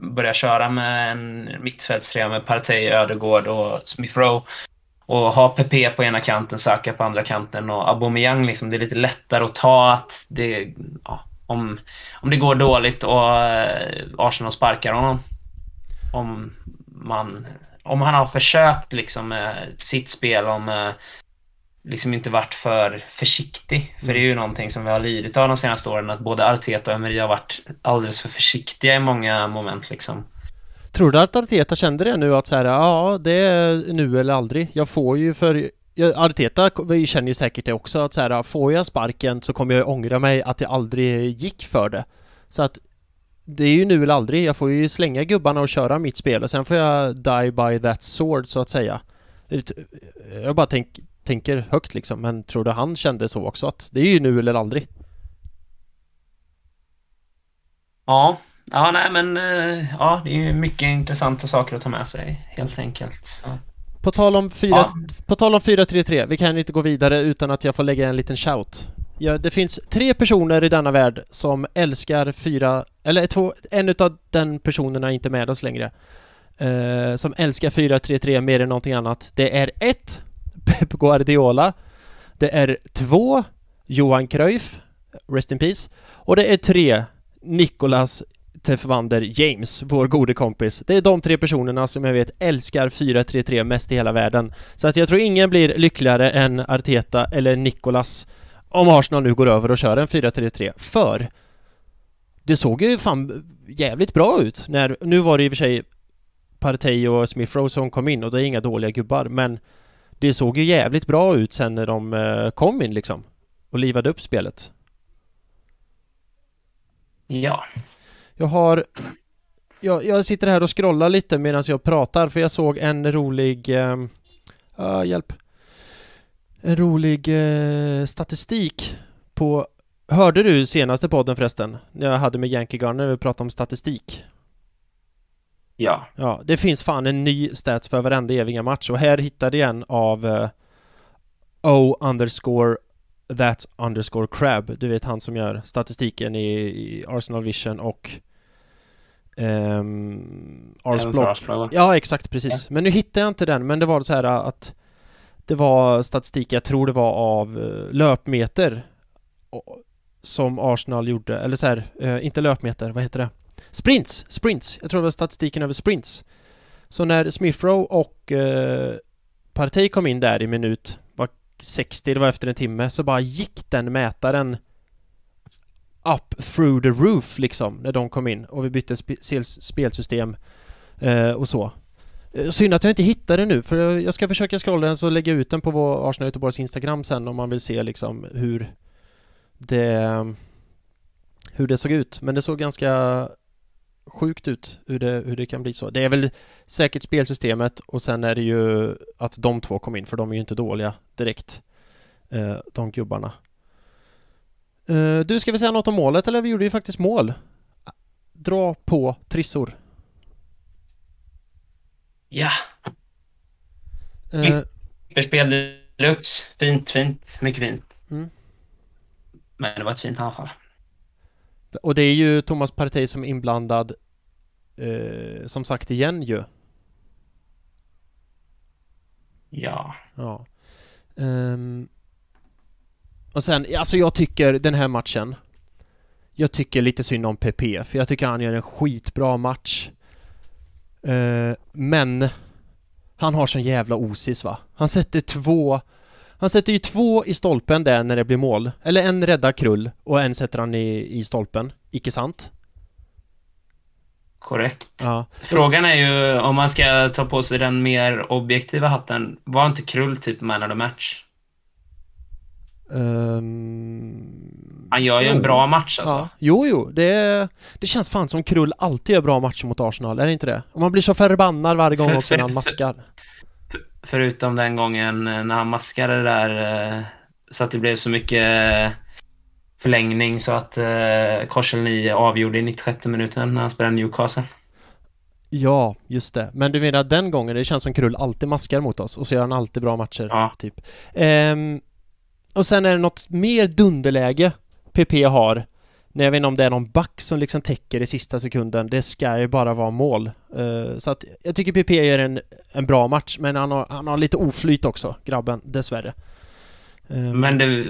börjar köra med en mittfältstrea med Partey, Ödegård och Smith Rowe och ha PP på ena kanten, Saka på andra kanten och Aubameyang liksom, det är lite lättare att ta att det, ja, om, om det går dåligt och eh, Arsenal sparkar honom. Om man, om han har försökt liksom med sitt spel om eh, liksom inte varit för försiktig. För det är ju någonting som vi har lidit av de senaste åren, att både Arteta och Emery har varit alldeles för försiktiga i många moment liksom. Tror du att Arteta kände det nu att så här, ja det är nu eller aldrig. Jag får ju för Arteta känner ju säkert det också att så här, får jag sparken så kommer jag ångra mig att jag aldrig gick för det. Så att det är ju nu eller aldrig. Jag får ju slänga gubbarna och köra mitt spel och sen får jag die by that sword så att säga. Jag bara tänk, tänker högt liksom, men tror du han kände så också att det är ju nu eller aldrig? Ja, ja nej men eh, ja, det är ju mycket intressanta saker att ta med sig helt enkelt. På tal om 4 ja. På tal om 433, vi kan inte gå vidare utan att jag får lägga en liten shout. Ja, det finns tre personer i denna värld som älskar fyra, eller två, en utav den personerna är inte med oss längre. Uh, som älskar 433 mer än någonting annat. Det är ett, Pep Guardiola. Det är två, Johan Cruyff, Rest in Peace. Och det är tre, Nicolas Tefvander James, vår gode kompis. Det är de tre personerna som jag vet älskar 4-3-3 mest i hela världen. Så att jag tror ingen blir lyckligare än Arteta eller Nicolas om Arsenal nu går över och kör en 4-3-3. För det såg ju fan jävligt bra ut när, nu var det i och för sig Partey och Smith Rowe som kom in och det är inga dåliga gubbar men det såg ju jävligt bra ut sen när de eh, kom in liksom och livade upp spelet. Ja, jag har... Jag, jag sitter här och scrollar lite medan jag pratar för jag såg en rolig... Uh, hjälp. En rolig uh, statistik på... Hörde du senaste podden förresten? Jag hade med Yankee Garner och pratade om statistik. Ja. Ja, det finns fan en ny stats för varenda eviga match och här hittade jag en av uh, O underscore that underscore crab. Du vet han som gör statistiken i, i Arsenal Vision och Um, Ars Block. Ja, exakt, precis. Ja. Men nu hittade jag inte den, men det var så här att det var statistik, jag tror det var av uh, löpmeter som Arsenal gjorde, eller så här, inte löpmeter, vad heter det? Sprints! Sprints! Jag tror det var statistiken över sprints. Så när Smithrow och eh, Partey kom in där i minut var 60, det var efter en timme, så bara gick den mätaren up through the roof liksom när de kom in och vi bytte sp spelsystem eh, och så. Eh, synd att jag inte hittar det nu för jag ska försöka scrolla den så lägga ut den på vår Arsenal Göteborgs Instagram sen om man vill se liksom hur det hur det såg ut. Men det såg ganska sjukt ut hur det, hur det kan bli så. Det är väl säkert spelsystemet och sen är det ju att de två kom in för de är ju inte dåliga direkt. Eh, de gubbarna. Uh, du, ska vi säga något om målet eller? Vi gjorde ju faktiskt mål. Dra på trissor. Ja. Uh, Spel deluxe. Fint, fint. Mycket fint. Mm. Men det var ett fint anfall. Och det är ju Thomas Partey som är inblandad uh, som sagt igen ju. Ja. Ja. Um, och sen, alltså jag tycker den här matchen Jag tycker lite synd om PP, för jag tycker han gör en skitbra match uh, Men Han har sån jävla osis va? Han sätter två Han sätter ju två i stolpen där när det blir mål Eller en räddar Krull och en sätter han i, i stolpen Icke sant? Korrekt. Ja. Frågan är ju om man ska ta på sig den mer objektiva hatten Var inte Krull typ man of the match? Um, han gör ju jo. en bra match alltså. Ja. Jo, jo. Det, det känns fan som Krull alltid gör bra matcher mot Arsenal, är det inte det? Och man blir så förbannad varje gång också när han maskar. Förutom den gången när han maskade där eh, så att det blev så mycket eh, förlängning så att eh, Korsel avgjorde i 96 minuten när han spelade Newcastle. Ja, just det. Men du menar den gången, det känns som Krull alltid maskar mot oss och så gör han alltid bra matcher, ja. typ. Um, och sen är det något mer dunderläge PP har. När jag vet inte om det är någon back som liksom täcker i sista sekunden. Det ska ju bara vara mål. Uh, så att jag tycker PP gör en, en bra match, men han har, han har lite oflyt också, grabben, dessvärre. Uh. Men det,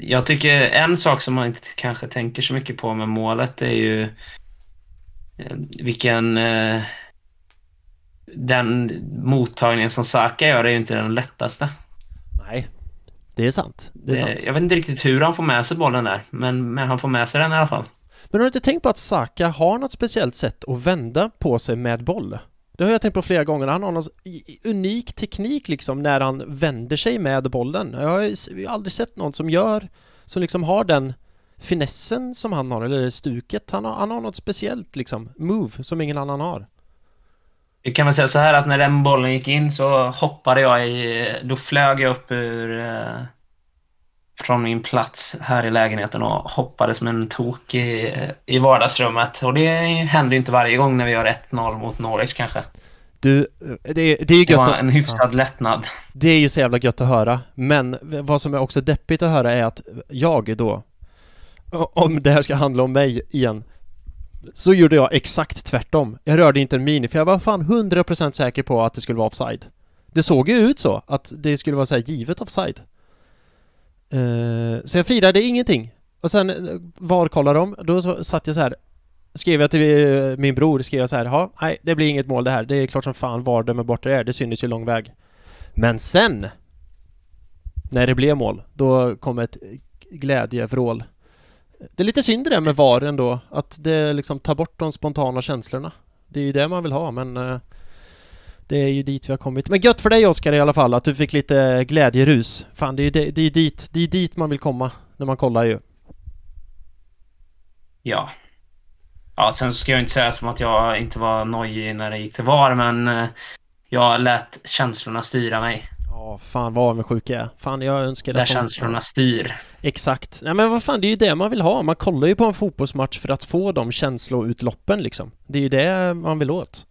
jag tycker en sak som man inte kanske tänker så mycket på med målet är ju eh, vilken uh, den mottagningen som Saka gör är ju inte den lättaste. Det är sant. Det är sant. Jag vet inte riktigt hur han får med sig bollen där, men, men han får med sig den i alla fall. Men har du inte tänkt på att Saka har något speciellt sätt att vända på sig med boll? Det har jag tänkt på flera gånger. Han har någon unik teknik liksom när han vänder sig med bollen. Jag har ju aldrig sett någon som gör, som liksom har den finessen som han har, eller stuket. Han har, han har något speciellt liksom, move som ingen annan har. Vi kan väl säga så här att när den bollen gick in så hoppade jag i... Då flög jag upp ur... Eh, från min plats här i lägenheten och hoppade som en tok i, i vardagsrummet. Och det händer ju inte varje gång när vi gör 1-0 mot Norwich kanske. Du, det, det är ju gött Det var en hyfsad ja. lättnad. Det är ju så jävla gött att höra. Men vad som är också deppigt att höra är att jag då, om det här ska handla om mig igen, så gjorde jag exakt tvärtom. Jag rörde inte en mini, för jag var fan 100% säker på att det skulle vara offside. Det såg ju ut så, att det skulle vara så givet offside. Uh, så jag firade ingenting. Och sen eh, var kollade de, då så satt jag så här Skrev jag till eh, min bror, skrev jag så här, ja, nej, det blir inget mål det här. Det är klart som fan var dömer bort det är. Det syntes ju lång väg. Men sen! När det blev mål, då kom ett glädjevrål. Det är lite synd det med VAR ändå, att det liksom tar bort de spontana känslorna. Det är ju det man vill ha, men eh, det är ju dit vi har kommit. Men gött för dig Oskar i alla fall, att du fick lite glädjerus. Fan, det är ju det, det är dit, det är dit man vill komma när man kollar ju. Ja. Ja, sen ska jag inte säga som att jag inte var nojig när det gick till VAR, men eh, jag lät känslorna styra mig. Ja, fan vad avundsjuk jag är. Fan, jag önskar det. Där känslorna styr. Exakt. Nej men vad fan, det är ju det man vill ha. Man kollar ju på en fotbollsmatch för att få de känsloutloppen liksom. Det är ju det man vill åt.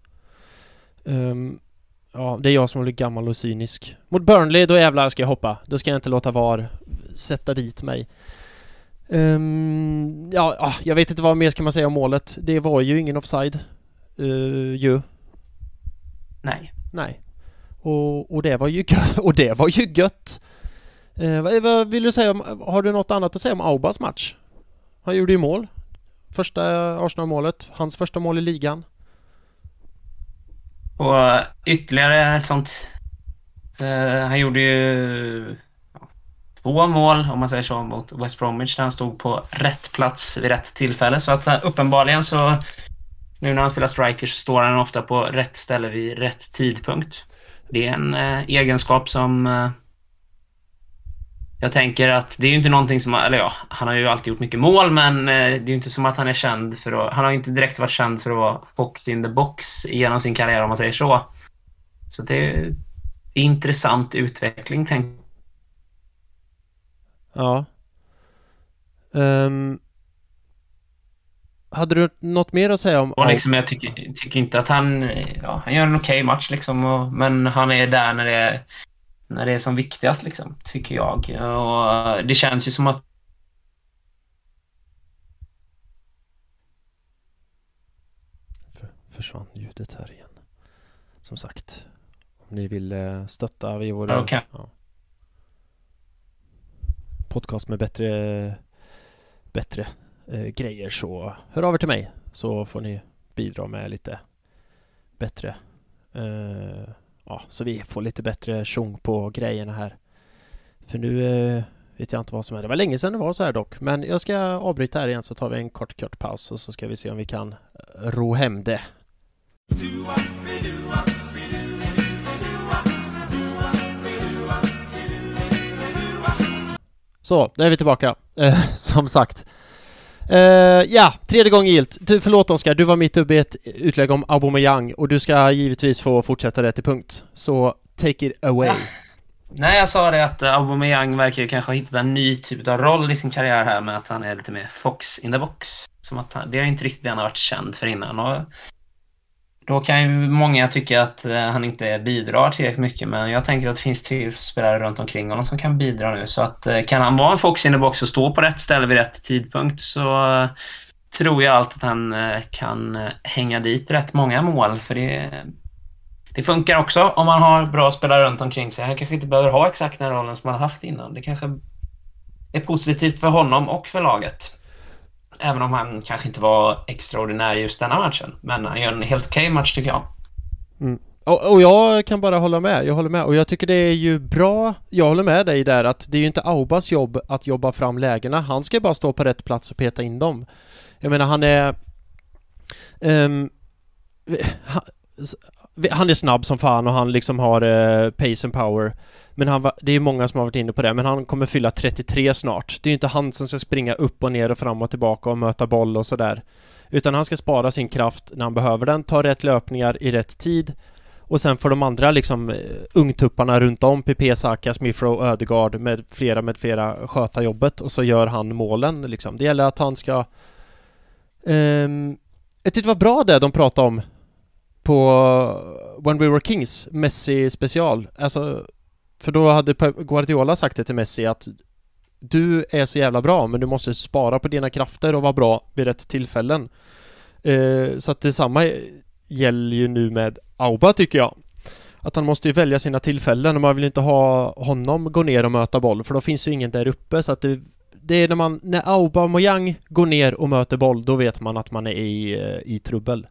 Um, ja, det är jag som blir gammal och cynisk. Mot Burnley, då jävlar ska jag hoppa. Då ska jag inte låta VAR sätta dit mig. Um, ja, jag vet inte vad mer ska man säga om målet. Det var ju ingen offside. Uh, ju. Nej. Nej. Och, och det var ju gött. Och det var ju gött. Eh, vad, vad, vill du säga om, har du något annat att säga om Aubas match? Han gjorde ju mål. Första Arsenal-målet. Hans första mål i ligan. Och eh, ytterligare ett sånt... Eh, han gjorde ju två mål, om man säger så, mot West Bromwich där han stod på rätt plats vid rätt tillfälle. Så att eh, uppenbarligen så... Nu när han spelar striker så står han ofta på rätt ställe vid rätt tidpunkt. Det är en eh, egenskap som eh, jag tänker att det är ju inte någonting som, eller ja, han har ju alltid gjort mycket mål men eh, det är ju inte som att han är känd för att, han har ju inte direkt varit känd för att vara box in the box genom sin karriär om man säger så. Så det är intressant utveckling tänk. Ja. Um, hade du något mer att säga om... Och liksom, jag tycker, tycker inte att han, ja, han gör en okej okay match liksom, och, men han är där när det är när det är som viktigast liksom, tycker jag. Och det känns ju som att försvann ljudet här igen. Som sagt, om ni vill eh, stötta vid vår okay. ja, podcast med bättre, bättre eh, grejer så hör av er till mig så får ni bidra med lite bättre eh, ja, så vi får lite bättre tjong på grejerna här. För nu eh, vet jag inte vad som är. Det var länge sedan det var så här dock. Men jag ska avbryta här igen så tar vi en kort, kort paus och så ska vi se om vi kan eh, ro hem det. Så, då är vi tillbaka. Eh, som sagt. Uh, ja, tredje gången gilt. Du, förlåt Oskar, du var mitt uppe i ett utlägg om Aubameyang och du ska givetvis få fortsätta det till punkt. Så take it away. Ja. Nej, jag sa det att Aubameyang verkar ju kanske ha hittat en ny typ av roll i sin karriär här med att han är lite mer fox in the box. Som att han, det är inte riktigt det han har varit känd för innan. Och då kan ju många tycka att eh, han inte bidrar tillräckligt mycket men jag tänker att det finns till spelare runt omkring honom som kan bidra nu. Så att eh, kan han vara en fox in the box och stå på rätt ställe vid rätt tidpunkt så eh, tror jag allt att han kan hänga dit rätt många mål. För det, det funkar också om man har bra spelare runt omkring sig. Han kanske inte behöver ha exakt den rollen som han har haft innan. Det kanske är positivt för honom och för laget. Även om han kanske inte var extraordinär just denna matchen. Men han gör en helt okej okay match tycker jag. Mm. och, och jag kan bara hålla med, jag håller med. Och jag tycker det är ju bra, jag håller med dig där att det är ju inte Aubas jobb att jobba fram lägena. Han ska bara stå på rätt plats och peta in dem. Jag menar han är... Um, han, är snabb som fan och han liksom har eh, pace and power. Men han, det är många som har varit inne på det, men han kommer fylla 33 snart. Det är ju inte han som ska springa upp och ner och fram och tillbaka och möta boll och sådär. Utan han ska spara sin kraft när han behöver den, ta rätt löpningar i rätt tid och sen får de andra liksom eh, ungtupparna runt om, PP, Saka, Smithrow, Ödegard med flera med flera sköta jobbet och så gör han målen liksom. Det gäller att han ska... Um, jag tyckte det var bra det de pratade om på When We Were Kings, Messi special. Alltså, för då hade Guardiola sagt det till Messi att du är så jävla bra men du måste spara på dina krafter och vara bra vid rätt tillfällen. Eh, så att detsamma gäller ju nu med Auba tycker jag. Att han måste ju välja sina tillfällen och man vill inte ha honom gå ner och möta boll för då finns ju ingen där uppe så att det, det är när man, när Auba Mojang går ner och möter boll då vet man att man är i, eh, i trubbel.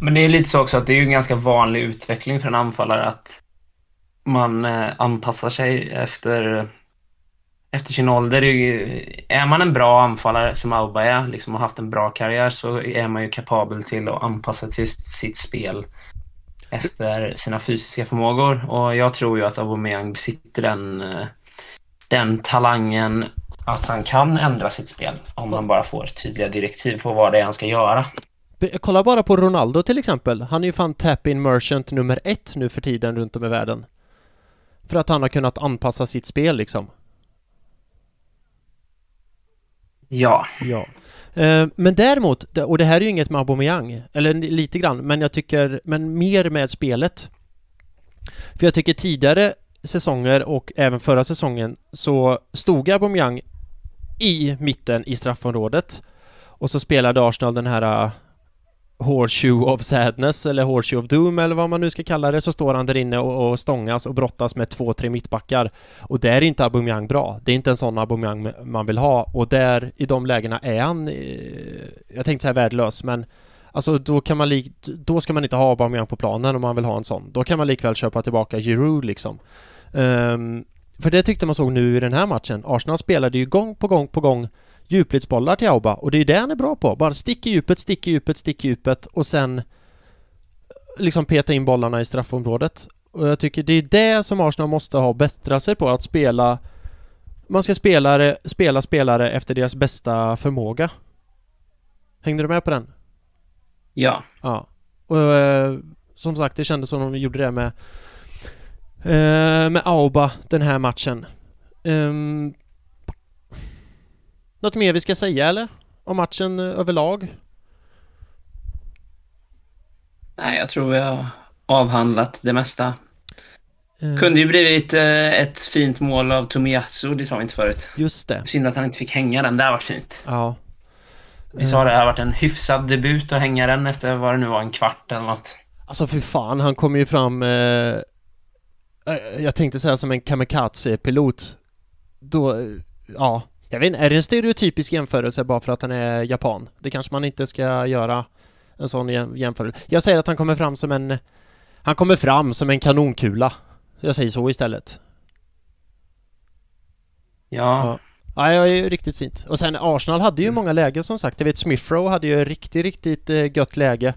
Men det är lite så också att det är ju en ganska vanlig utveckling för en anfallare att man eh, anpassar sig efter efter sin ålder. Är man en bra anfallare som Auba är, liksom har haft en bra karriär, så är man ju kapabel till att anpassa till sitt spel efter sina fysiska förmågor. Och jag tror ju att Aubameyang besitter den, eh, den talangen att han kan ändra sitt spel om man bara får tydliga direktiv på vad det är han ska göra. Kolla bara på Ronaldo till exempel. Han är ju fan tap-in merchant nummer ett nu för tiden runt om i världen. För att han har kunnat anpassa sitt spel liksom. Ja. Ja. Eh, men däremot, och det här är ju inget med Aubameyang, eller lite grann, men jag tycker, men mer med spelet. För jag tycker tidigare säsonger och även förra säsongen så stod Aubameyang i mitten i straffområdet och så spelade Arsenal den här Horseshoe of Sadness eller Horseshoe of Doom eller vad man nu ska kalla det så står han där inne och, och stångas och brottas med två, tre mittbackar och där är inte Aubameyang bra. Det är inte en sån Aubameyang man vill ha och där i de lägena är han eh, jag tänkte säga värdelös men alltså då kan man lik, då ska man inte ha Aubameyang på planen om man vill ha en sån. Då kan man likväl köpa tillbaka Giroud liksom. Um, för det tyckte man såg nu i den här matchen. Arsenal spelade ju gång på gång på gång djupledsbollar till Auba och det är ju det han är bra på. Bara stick i djupet, stick i djupet, stick i djupet och sen liksom peta in bollarna i straffområdet. Och jag tycker det är det som Arsenal måste ha bättra sig på, att spela man ska spela, spela spelare efter deras bästa förmåga. Hängde du med på den? Ja. Ja. Och eh, som sagt, det kändes som de gjorde det med eh, med Auba den här matchen. Um, något mer vi ska säga eller? Om matchen eh, överlag? Nej, jag tror vi har avhandlat det mesta. Uh, Kunde ju blivit uh, ett fint mål av Tomiyasu, det sa vi inte förut. Just det. Synd att han inte fick hänga den, det har varit fint. Ja. Vi sa det, det har varit en hyfsad debut att hänga den efter vad det nu var, en kvart eller något. Alltså för fan, han kom ju fram... Eh, jag tänkte säga som en kamikaze-pilot. Då, ja, jag vet inte, är det en stereotypisk jämförelse bara för att han är japan? Det kanske man inte ska göra en sån jämförelse. Jag säger att han kommer fram som en... Han kommer fram som en kanonkula. Jag säger så istället. Ja. Ja, ja är riktigt fint. Och sen Arsenal hade ju många lägen som sagt. Jag vet Smithrow hade ju riktigt, riktigt eh, gött läge.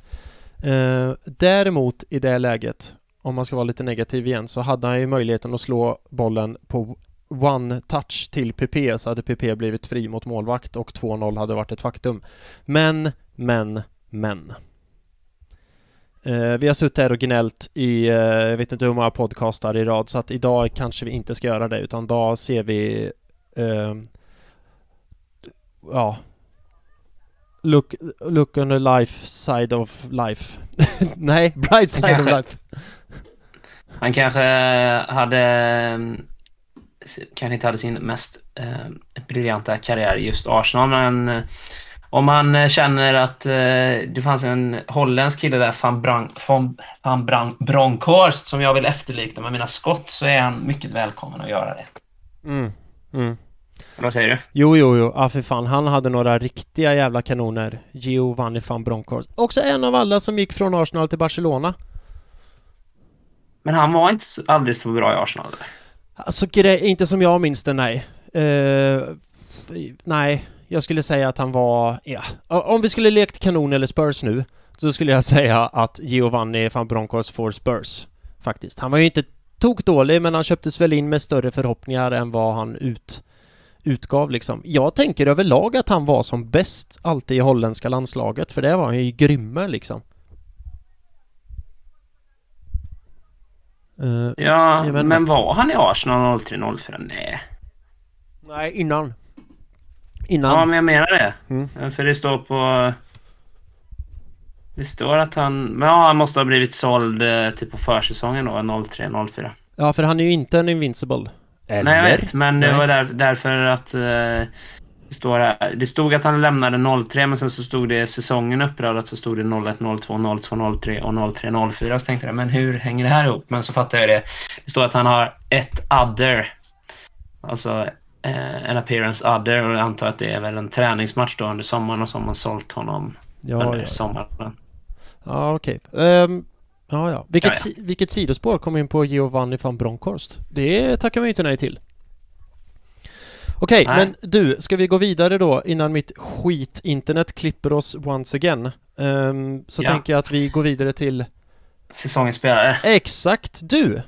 Eh, däremot i det läget, om man ska vara lite negativ igen, så hade han ju möjligheten att slå bollen på one touch till PP så hade PP blivit fri mot målvakt och 2-0 hade varit ett faktum. Men, men, men. Eh, vi har suttit här och gnällt i, eh, jag vet inte hur många podcastar i rad, så att idag kanske vi inte ska göra det, utan idag ser vi eh, ja Look, look on the life side of life Nej, bright side of life Han kanske hade kanske inte hade sin mest eh, briljanta karriär i just Arsenal, men eh, om man eh, känner att eh, det fanns en holländsk kille där, van, Brang, van, van Brang, Bronkhorst, som jag vill efterlikna med mina skott, så är han mycket välkommen att göra det. Mm, mm. Vad säger du? Jo, jo, jo. Ja, för fan. Han hade några riktiga jävla kanoner. Giovanni van Bronckhorst. Också en av alla som gick från Arsenal till Barcelona. Men han var inte aldrig så bra i Arsenal. Eller? Alltså grej, inte som jag minns det, nej. Uh, nej, jag skulle säga att han var, ja. Om vi skulle lekt kanon eller Spurs nu, så skulle jag säga att Giovanni van Bronckhorst får Spurs. Faktiskt. Han var ju inte tok dålig, men han köptes väl in med större förhoppningar än vad han ut, utgav liksom. Jag tänker överlag att han var som bäst alltid i holländska landslaget, för det var han ju grymme liksom. Uh, ja, men, var han i Arsenal 03-04? Nej. Nej, innan. Innan. Ja, men jag menar det. Mm. För det står på... Det står att han... Men ja, han måste ha blivit såld eh, typ på försäsongen då, 03-04. Ja, för han är ju inte en Invincible. Eller? Nej, jag vet. Men Nej. det var där, därför att... Uh, det, står här, det stod att han lämnade 03 men sen så stod det säsongen uppradat så stod det 01, 02, 02, 03 och 03, 04. Så tänkte jag, men hur hänger det här ihop? Men så fattade jag det. Det står att han har ett other. Alltså eh, en appearance other och jag antar att det är väl en träningsmatch då under sommaren och så har man sålt honom ja, under ja. sommaren. Ja, okej. Okay. Um, ehm, ja, ja. Vilket, ja, ja. vilket sidospår kom in på Giovanni van Bronckhorst? Det tackar man ju inte nej till. Okej, okay, men du, ska vi gå vidare då innan mitt skit-internet klipper oss once again? Um, så ja. tänker jag att vi går vidare till Säsongens spelare. Exakt! Du!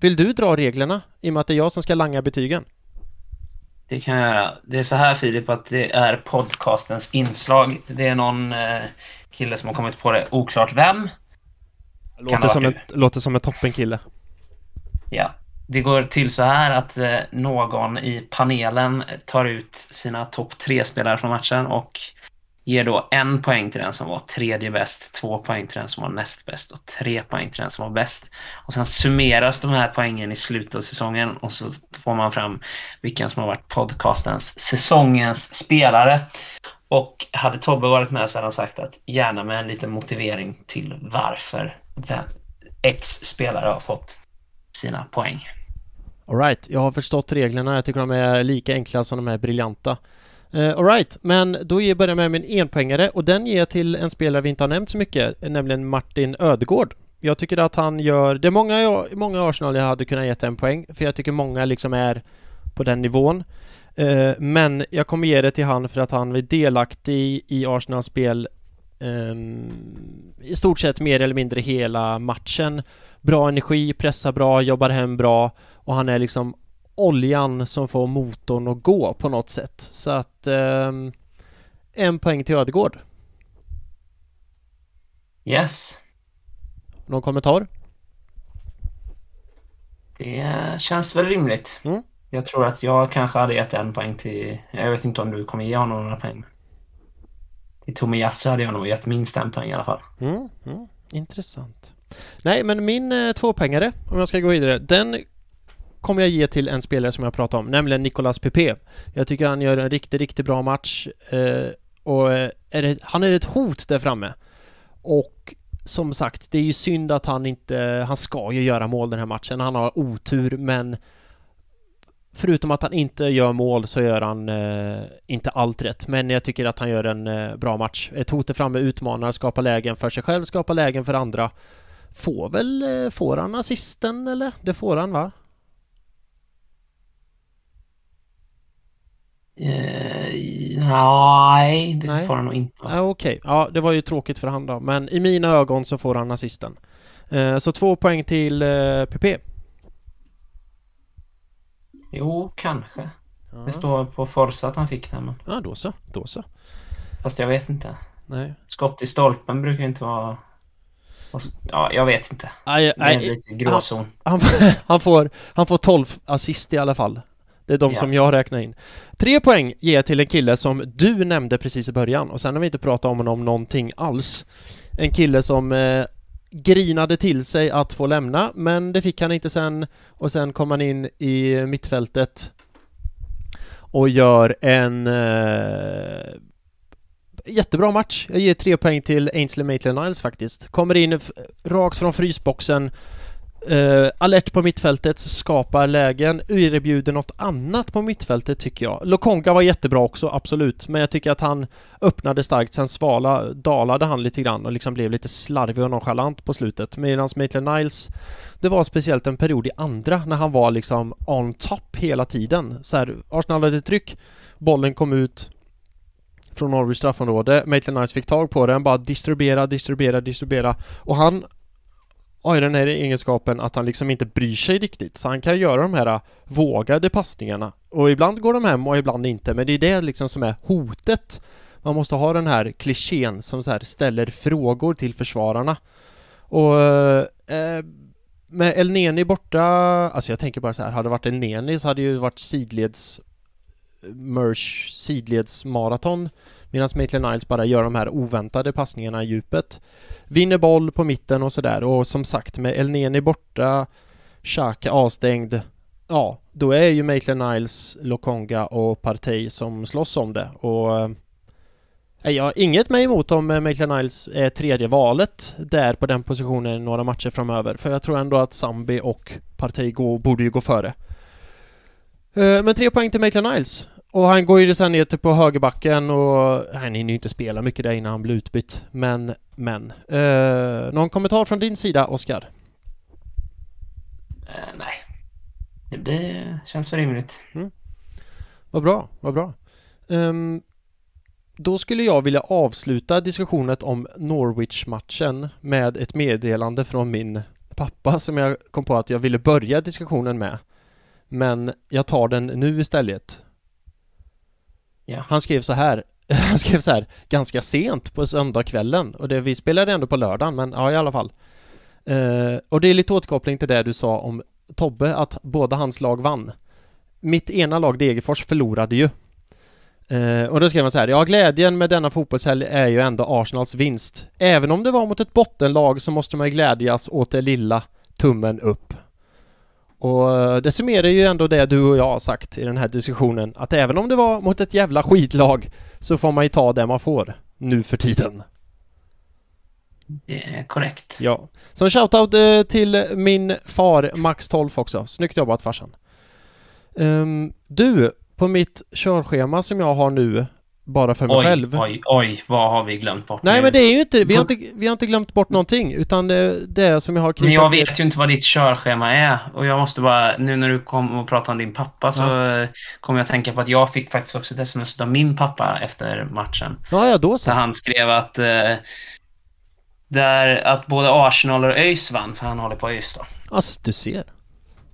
Vill du dra reglerna? I och med att det är jag som ska langa betygen. Det kan jag göra. Det är så här Filip att det är podcastens inslag. Det är någon eh, kille som har kommit på det, oklart vem. Låter, som, ett, låter som en toppenkille. Ja. Det går till så här att eh, någon i panelen tar ut sina topp tre spelare från matchen och ger då en poäng till den som var tredje bäst, två poäng till den som var näst bäst och tre poäng till den som var bäst. Och sen summeras de här poängen i slutet av säsongen och så får man fram vilken som har varit podcastens säsongens spelare. Och hade Tobbe varit med så hade han sagt att gärna med en liten motivering till varför X spelare har fått sina poäng. Alright, jag har förstått reglerna. Jag tycker de är lika enkla som de är briljanta. Uh, Alright, men då ger jag börja med min enpoängare och den ger jag till en spelare vi inte har nämnt så mycket, nämligen Martin Ödegård. Jag tycker att han gör... Det är många, många Arsenal jag hade kunnat ge en poäng, för jag tycker många liksom är på den nivån. Uh, men jag kommer ge det till han för att han är delaktig i Arsenals spel um, i stort sett mer eller mindre hela matchen bra energi, pressar bra, jobbar hem bra och han är liksom oljan som får motorn att gå på något sätt. Så att eh, en poäng till Ödegård. Yes. Någon kommentar? Det känns väl rimligt. Mm. Jag tror att jag kanske hade gett en poäng till... Jag vet inte om du kommer ge honom några poäng. Till Tomiyasu hade jag nog gett minst en poäng i alla fall. Mm, mm, intressant. Nej, men min eh, tvåpengare, om jag ska gå vidare, den kommer jag ge till en spelare som jag pratade om, nämligen Nicolas Pepe. Jag tycker han gör en riktigt, riktigt bra match eh, och eh, är det, han är ett hot där framme. Och som sagt, det är ju synd att han inte, han ska ju göra mål den här matchen. Han har otur, men förutom att han inte gör mål så gör han eh, inte allt rätt. Men jag tycker att han gör en eh, bra match. Ett hot är framme, utmanar, skapar lägen för sig själv, skapar lägen för andra. Får väl, eh, får han assisten eller? Det får han va? Uh, nej, det nej. får han nog inte. Uh, Okej, okay. ja det var ju tråkigt för han då. Men i mina ögon så får han assisten. Uh, så två poäng till uh, PP. Jo, kanske. Ja. Det står på Forza att han fick den. Men... Ja, då så. Då så. Fast jag vet inte. Nej. Skott i stolpen brukar inte vara Ja, jag vet inte. Aj, aj, det är lite gråzon. Han, han, han, får, han får 12 assist i alla fall. Det är de ja. som jag räknar in. Tre poäng ger jag till en kille som du nämnde precis i början och sen har vi inte pratat om honom någonting alls. En kille som eh, grinade till sig att få lämna, men det fick han inte sen och sen kom han in i mittfältet och gör en eh, jättebra match. Jag ger tre poäng till Ainsley Maitland-Niles faktiskt. Kommer in rakt från frysboxen, Uh, alert på mittfältet, skapar lägen, erbjuder något annat på mittfältet tycker jag. Lokonga var jättebra också, absolut, men jag tycker att han öppnade starkt, sen svala dalade han lite grann och liksom blev lite slarvig och nonchalant på slutet. Medan Maitland Niles, det var speciellt en period i andra när han var liksom on top hela tiden. Så här, Arsenal hade tryck, bollen kom ut, från Norrbys straffområde. Maitland Niles fick tag på den, bara distribuera, distribuera, distribuera. Och han har ju den här egenskapen att han liksom inte bryr sig riktigt. Så han kan göra de här vågade passningarna. Och ibland går de hem och ibland inte. Men det är det liksom som är hotet. Man måste ha den här klichén som så här ställer frågor till försvararna. Och eh, med El Neni borta, alltså jag tänker bara så här, hade det varit El Neni så hade det ju varit sidleds Merch sidledsmaraton medan Maitland Niles bara gör de här oväntade passningarna i djupet. Vinner boll på mitten och sådär och som sagt med Elneni borta, Xhaka avstängd, ja, då är ju Maitland Niles, Lokonga och Partey som slåss om det och eh, jag har inget mig emot om eh, Maitland Niles är tredje valet där på den positionen några matcher framöver för jag tror ändå att Zambi och Partey går, borde ju gå före. Eh, men tre poäng till Maitland Niles. Och han går ju sen ner till på högerbacken och han hinner ju inte spela mycket där innan han blir utbytt. Men, men. Eh, någon kommentar från din sida, Oskar? Uh, nej. Det känns rimligt. Mm. Vad bra, vad bra. Um, då skulle jag vilja avsluta diskussionen om Norwich-matchen med ett meddelande från min pappa som jag kom på att jag ville börja diskussionen med. Men jag tar den nu istället. Yeah. Han skrev så här Han skrev så här ganska sent på söndagskvällen och det, vi spelade ändå på lördagen men ja i alla fall. Uh, och det är lite återkoppling till det du sa om Tobbe att båda hans lag vann. Mitt ena lag Degerfors förlorade ju. Uh, och då skrev man så här, ja glädjen med denna fotbollshelg är ju ändå Arsenals vinst. Även om det var mot ett bottenlag så måste man glädjas åt det lilla tummen upp. Och eh, det summerar ju ändå det du och jag har sagt i den här diskussionen att även om det var mot ett jävla skitlag så får man ju ta det man får nu för tiden. Det är korrekt. Ja. Så en shoutout eh, till min far Max 12 också. Snyggt jobbat farsan. Um, du, på mitt körschema som jag har nu bara för mig oj, själv. Oj, oj, vad har vi glömt bort Nej, nu? men det är ju inte vi har inte, vi har inte glömt bort någonting, utan det, det är som jag har Men jag vet ju inte vad ditt körschema är och jag måste bara, nu när du kom och pratade om din pappa så ja. kom jag tänka på att jag fick faktiskt också ett sms av min pappa efter matchen. Ja, ja, då så. Där han skrev att eh, där att både Arsenal och ÖIS vann, för han håller på ÖIS då. Alltså, du ser.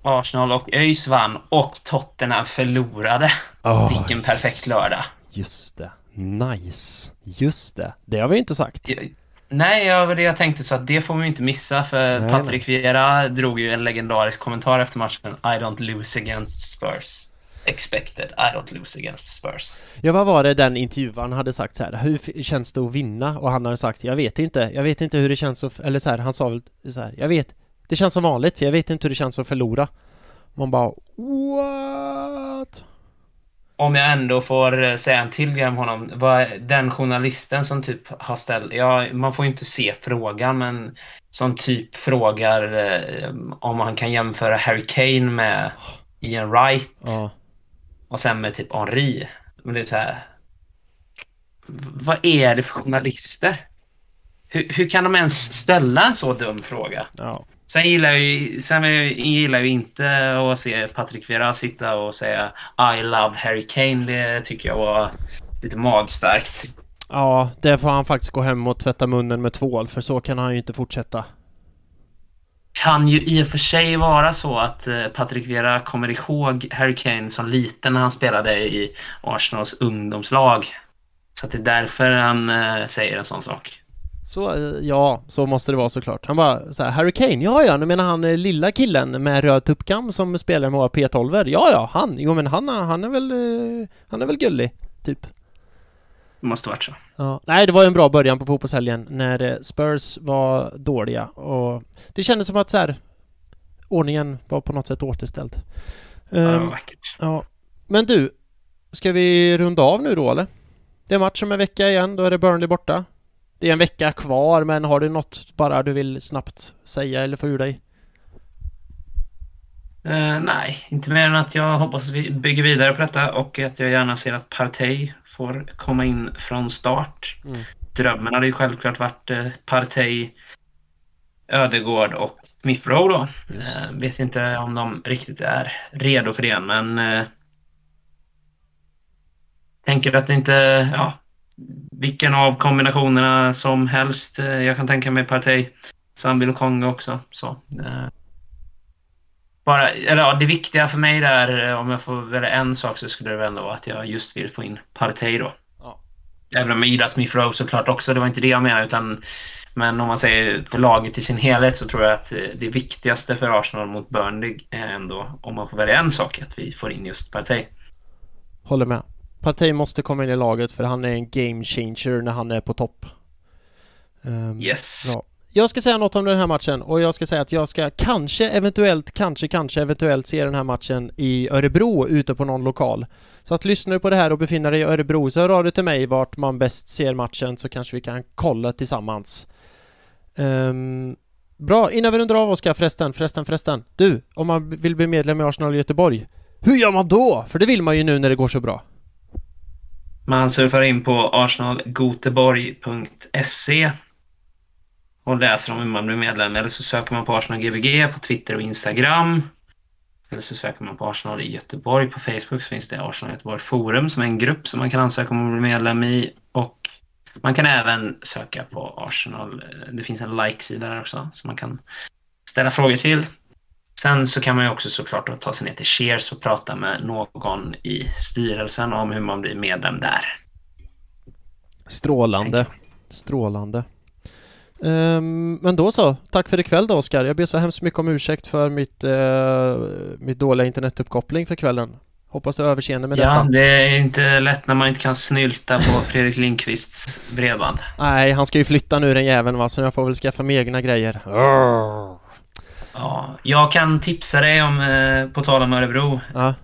Arsenal och ÖIS vann och Tottenham förlorade. Oh, Vilken perfekt lördag. Just det. Nice. Just det. Det har vi inte sagt. nej, det jag tänkte så att det får man inte missa för nej, Patrick nej. Vieira drog ju en legendarisk kommentar efter matchen. I don't lose against Spurs. Expected, I don't lose against Spurs. Ja, vad var det den intervjuaren hade sagt så här? Hur känns det att vinna? Och han hade sagt, jag vet inte. Jag vet inte hur det känns att... Eller så här, han sa väl så här, jag vet. Det känns som vanligt, för jag vet inte hur det känns att förlora. Man bara, what? Om jag ändå får eh, säga en till grej om honom. Den journalisten som typ har ställt, ja, man får ju inte se frågan, men som typ frågar eh, om han kan jämföra Harry Kane med Ian Wright ja. och sen med typ Henri. Men det är så här. Vad är det för journalister? Hur, hur kan de ens ställa en så dum fråga? Ja. Sen gillar jag ju, sen gillar jag inte att se Patrick Vieira sitta och säga I love Harry Kane. Det tycker jag var lite magstarkt. Ja, det får han faktiskt gå hem och tvätta munnen med tvål för så kan han ju inte fortsätta. Kan ju i och för sig vara så att eh, Patrick Vieira kommer ihåg Harry Kane som liten när han spelade i Arsenals ungdomslag. Så att det är därför han eh, säger en sån sak. Så, eh, ja, så måste det vara såklart. Han bara så här, Harry Kane, ja ja, nu menar han eh, lilla killen med röd tuppkam som spelar med våra P12 Ja ja, han, jo men han, han är väl, eh, han är väl gullig, typ. Det måste varit så. Ja, nej det var ju en bra början på fotbollshelgen när Spurs var dåliga och det kändes som att så här, ordningen var på något sätt återställd. Ja, um, vackert. Ja, men du, ska vi runda av nu då eller? Det är match om en vecka igen, då är det Burnley borta. Det är en vecka kvar, men har du något bara du vill snabbt säga eller få ur dig? Uh, nej, inte mer än att jag hoppas att vi bygger vidare på detta och att jag gärna ser att Partey får komma in från start. Mm. Drömmen hade ju självklart varit uh, Partey, Ödegård och Smith Rowe då. Uh, vet inte om de riktigt är redo för det, men tänker att det inte, ja, vilken av kombinationerna som helst. Jag kan tänka mig Partey, Sambil och Kongo också. Så, bara, eller ja, det viktiga för mig där, eh, om jag får välja en sak så skulle det väl ändå vara att jag just vill få in Partey då. Ja. Även om Ida Smith Rowe såklart också, det var inte det jag menade utan men om man säger för laget i sin helhet så tror jag att eh, det viktigaste för Arsenal mot Burnley är ändå, om man får välja en sak, att vi får in just Partey. Håller med. Partey måste komma in i laget för han är en game changer när han är på topp. Um, yes. Bra. Jag ska säga något om den här matchen och jag ska säga att jag ska kanske, eventuellt, kanske, kanske, eventuellt se den här matchen i Örebro ute på någon lokal. Så att lyssnar du på det här och befinner dig i Örebro så hör av dig till mig vart man bäst ser matchen så kanske vi kan kolla tillsammans. Um, bra, innan vi rundar av Oskar förresten, förresten, förresten. Du, om man vill bli medlem i Arsenal Göteborg, hur gör man då? För det vill man ju nu när det går så bra. Man surfar in på arsenalgoteborg.se och läser om hur man blir medlem. Eller så söker man på Arsenal Gbg på Twitter och Instagram. Eller så söker man på Arsenal i Göteborg på Facebook så finns det Arsenal Göteborg Forum som är en grupp som man kan ansöka om att bli medlem i. Och man kan även söka på Arsenal. Det finns en like-sida där också som man kan ställa frågor till. Sen så kan man ju också såklart ta sig ner till Cheers och prata med någon i styrelsen om hur man blir medlem där. Strålande. Strålande. Um, men då så, tack för ikväll då Oskar. Jag ber så hemskt mycket om ursäkt för mitt, uh, mitt dåliga internetuppkoppling för kvällen. Hoppas du har överseende med ja, detta. Ja, det är inte lätt när man inte kan snylta på Fredrik Lindqvists bredband. Nej, han ska ju flytta nu den jäveln va, så jag får väl skaffa mig egna grejer. Ja, jag kan tipsa dig om, eh, på tal om Örebro. Ja.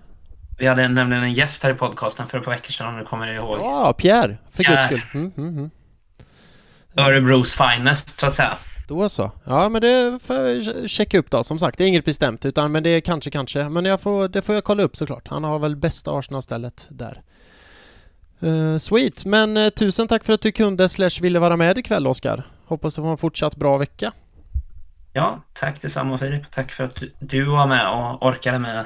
Vi hade nämligen en gäst här i podcasten för ett par veckor sedan om du kommer ihåg. Ja, Pierre, för Pierre. guds skull. Mm, mm, mm. Örebros finest, så att säga. Då så. Ja, men det får jag checka upp då. Som sagt, det är inget bestämt, utan men det är kanske, kanske. Men jag får, det får jag kolla upp såklart. Han har väl bästa Arsenal-stället där. Uh, sweet, men uh, tusen tack för att du kunde slash ville vara med ikväll, Oskar. Hoppas du får en fortsatt bra vecka. Ja, tack detsamma Filip. Tack för att du, var med och orkade med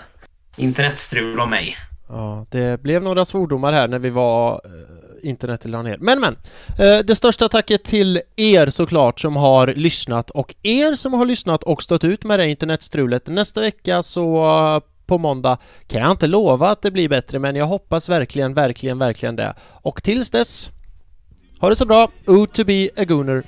internetstrul och mig. Ja, det blev några svordomar här när vi var eh, internet la ner. Men men! Eh, det största tacket till er såklart som har lyssnat och er som har lyssnat och stått ut med det internetstrulet. Nästa vecka så eh, på måndag kan jag inte lova att det blir bättre men jag hoppas verkligen, verkligen, verkligen det. Och tills dess, ha det så bra! O to be a gooner!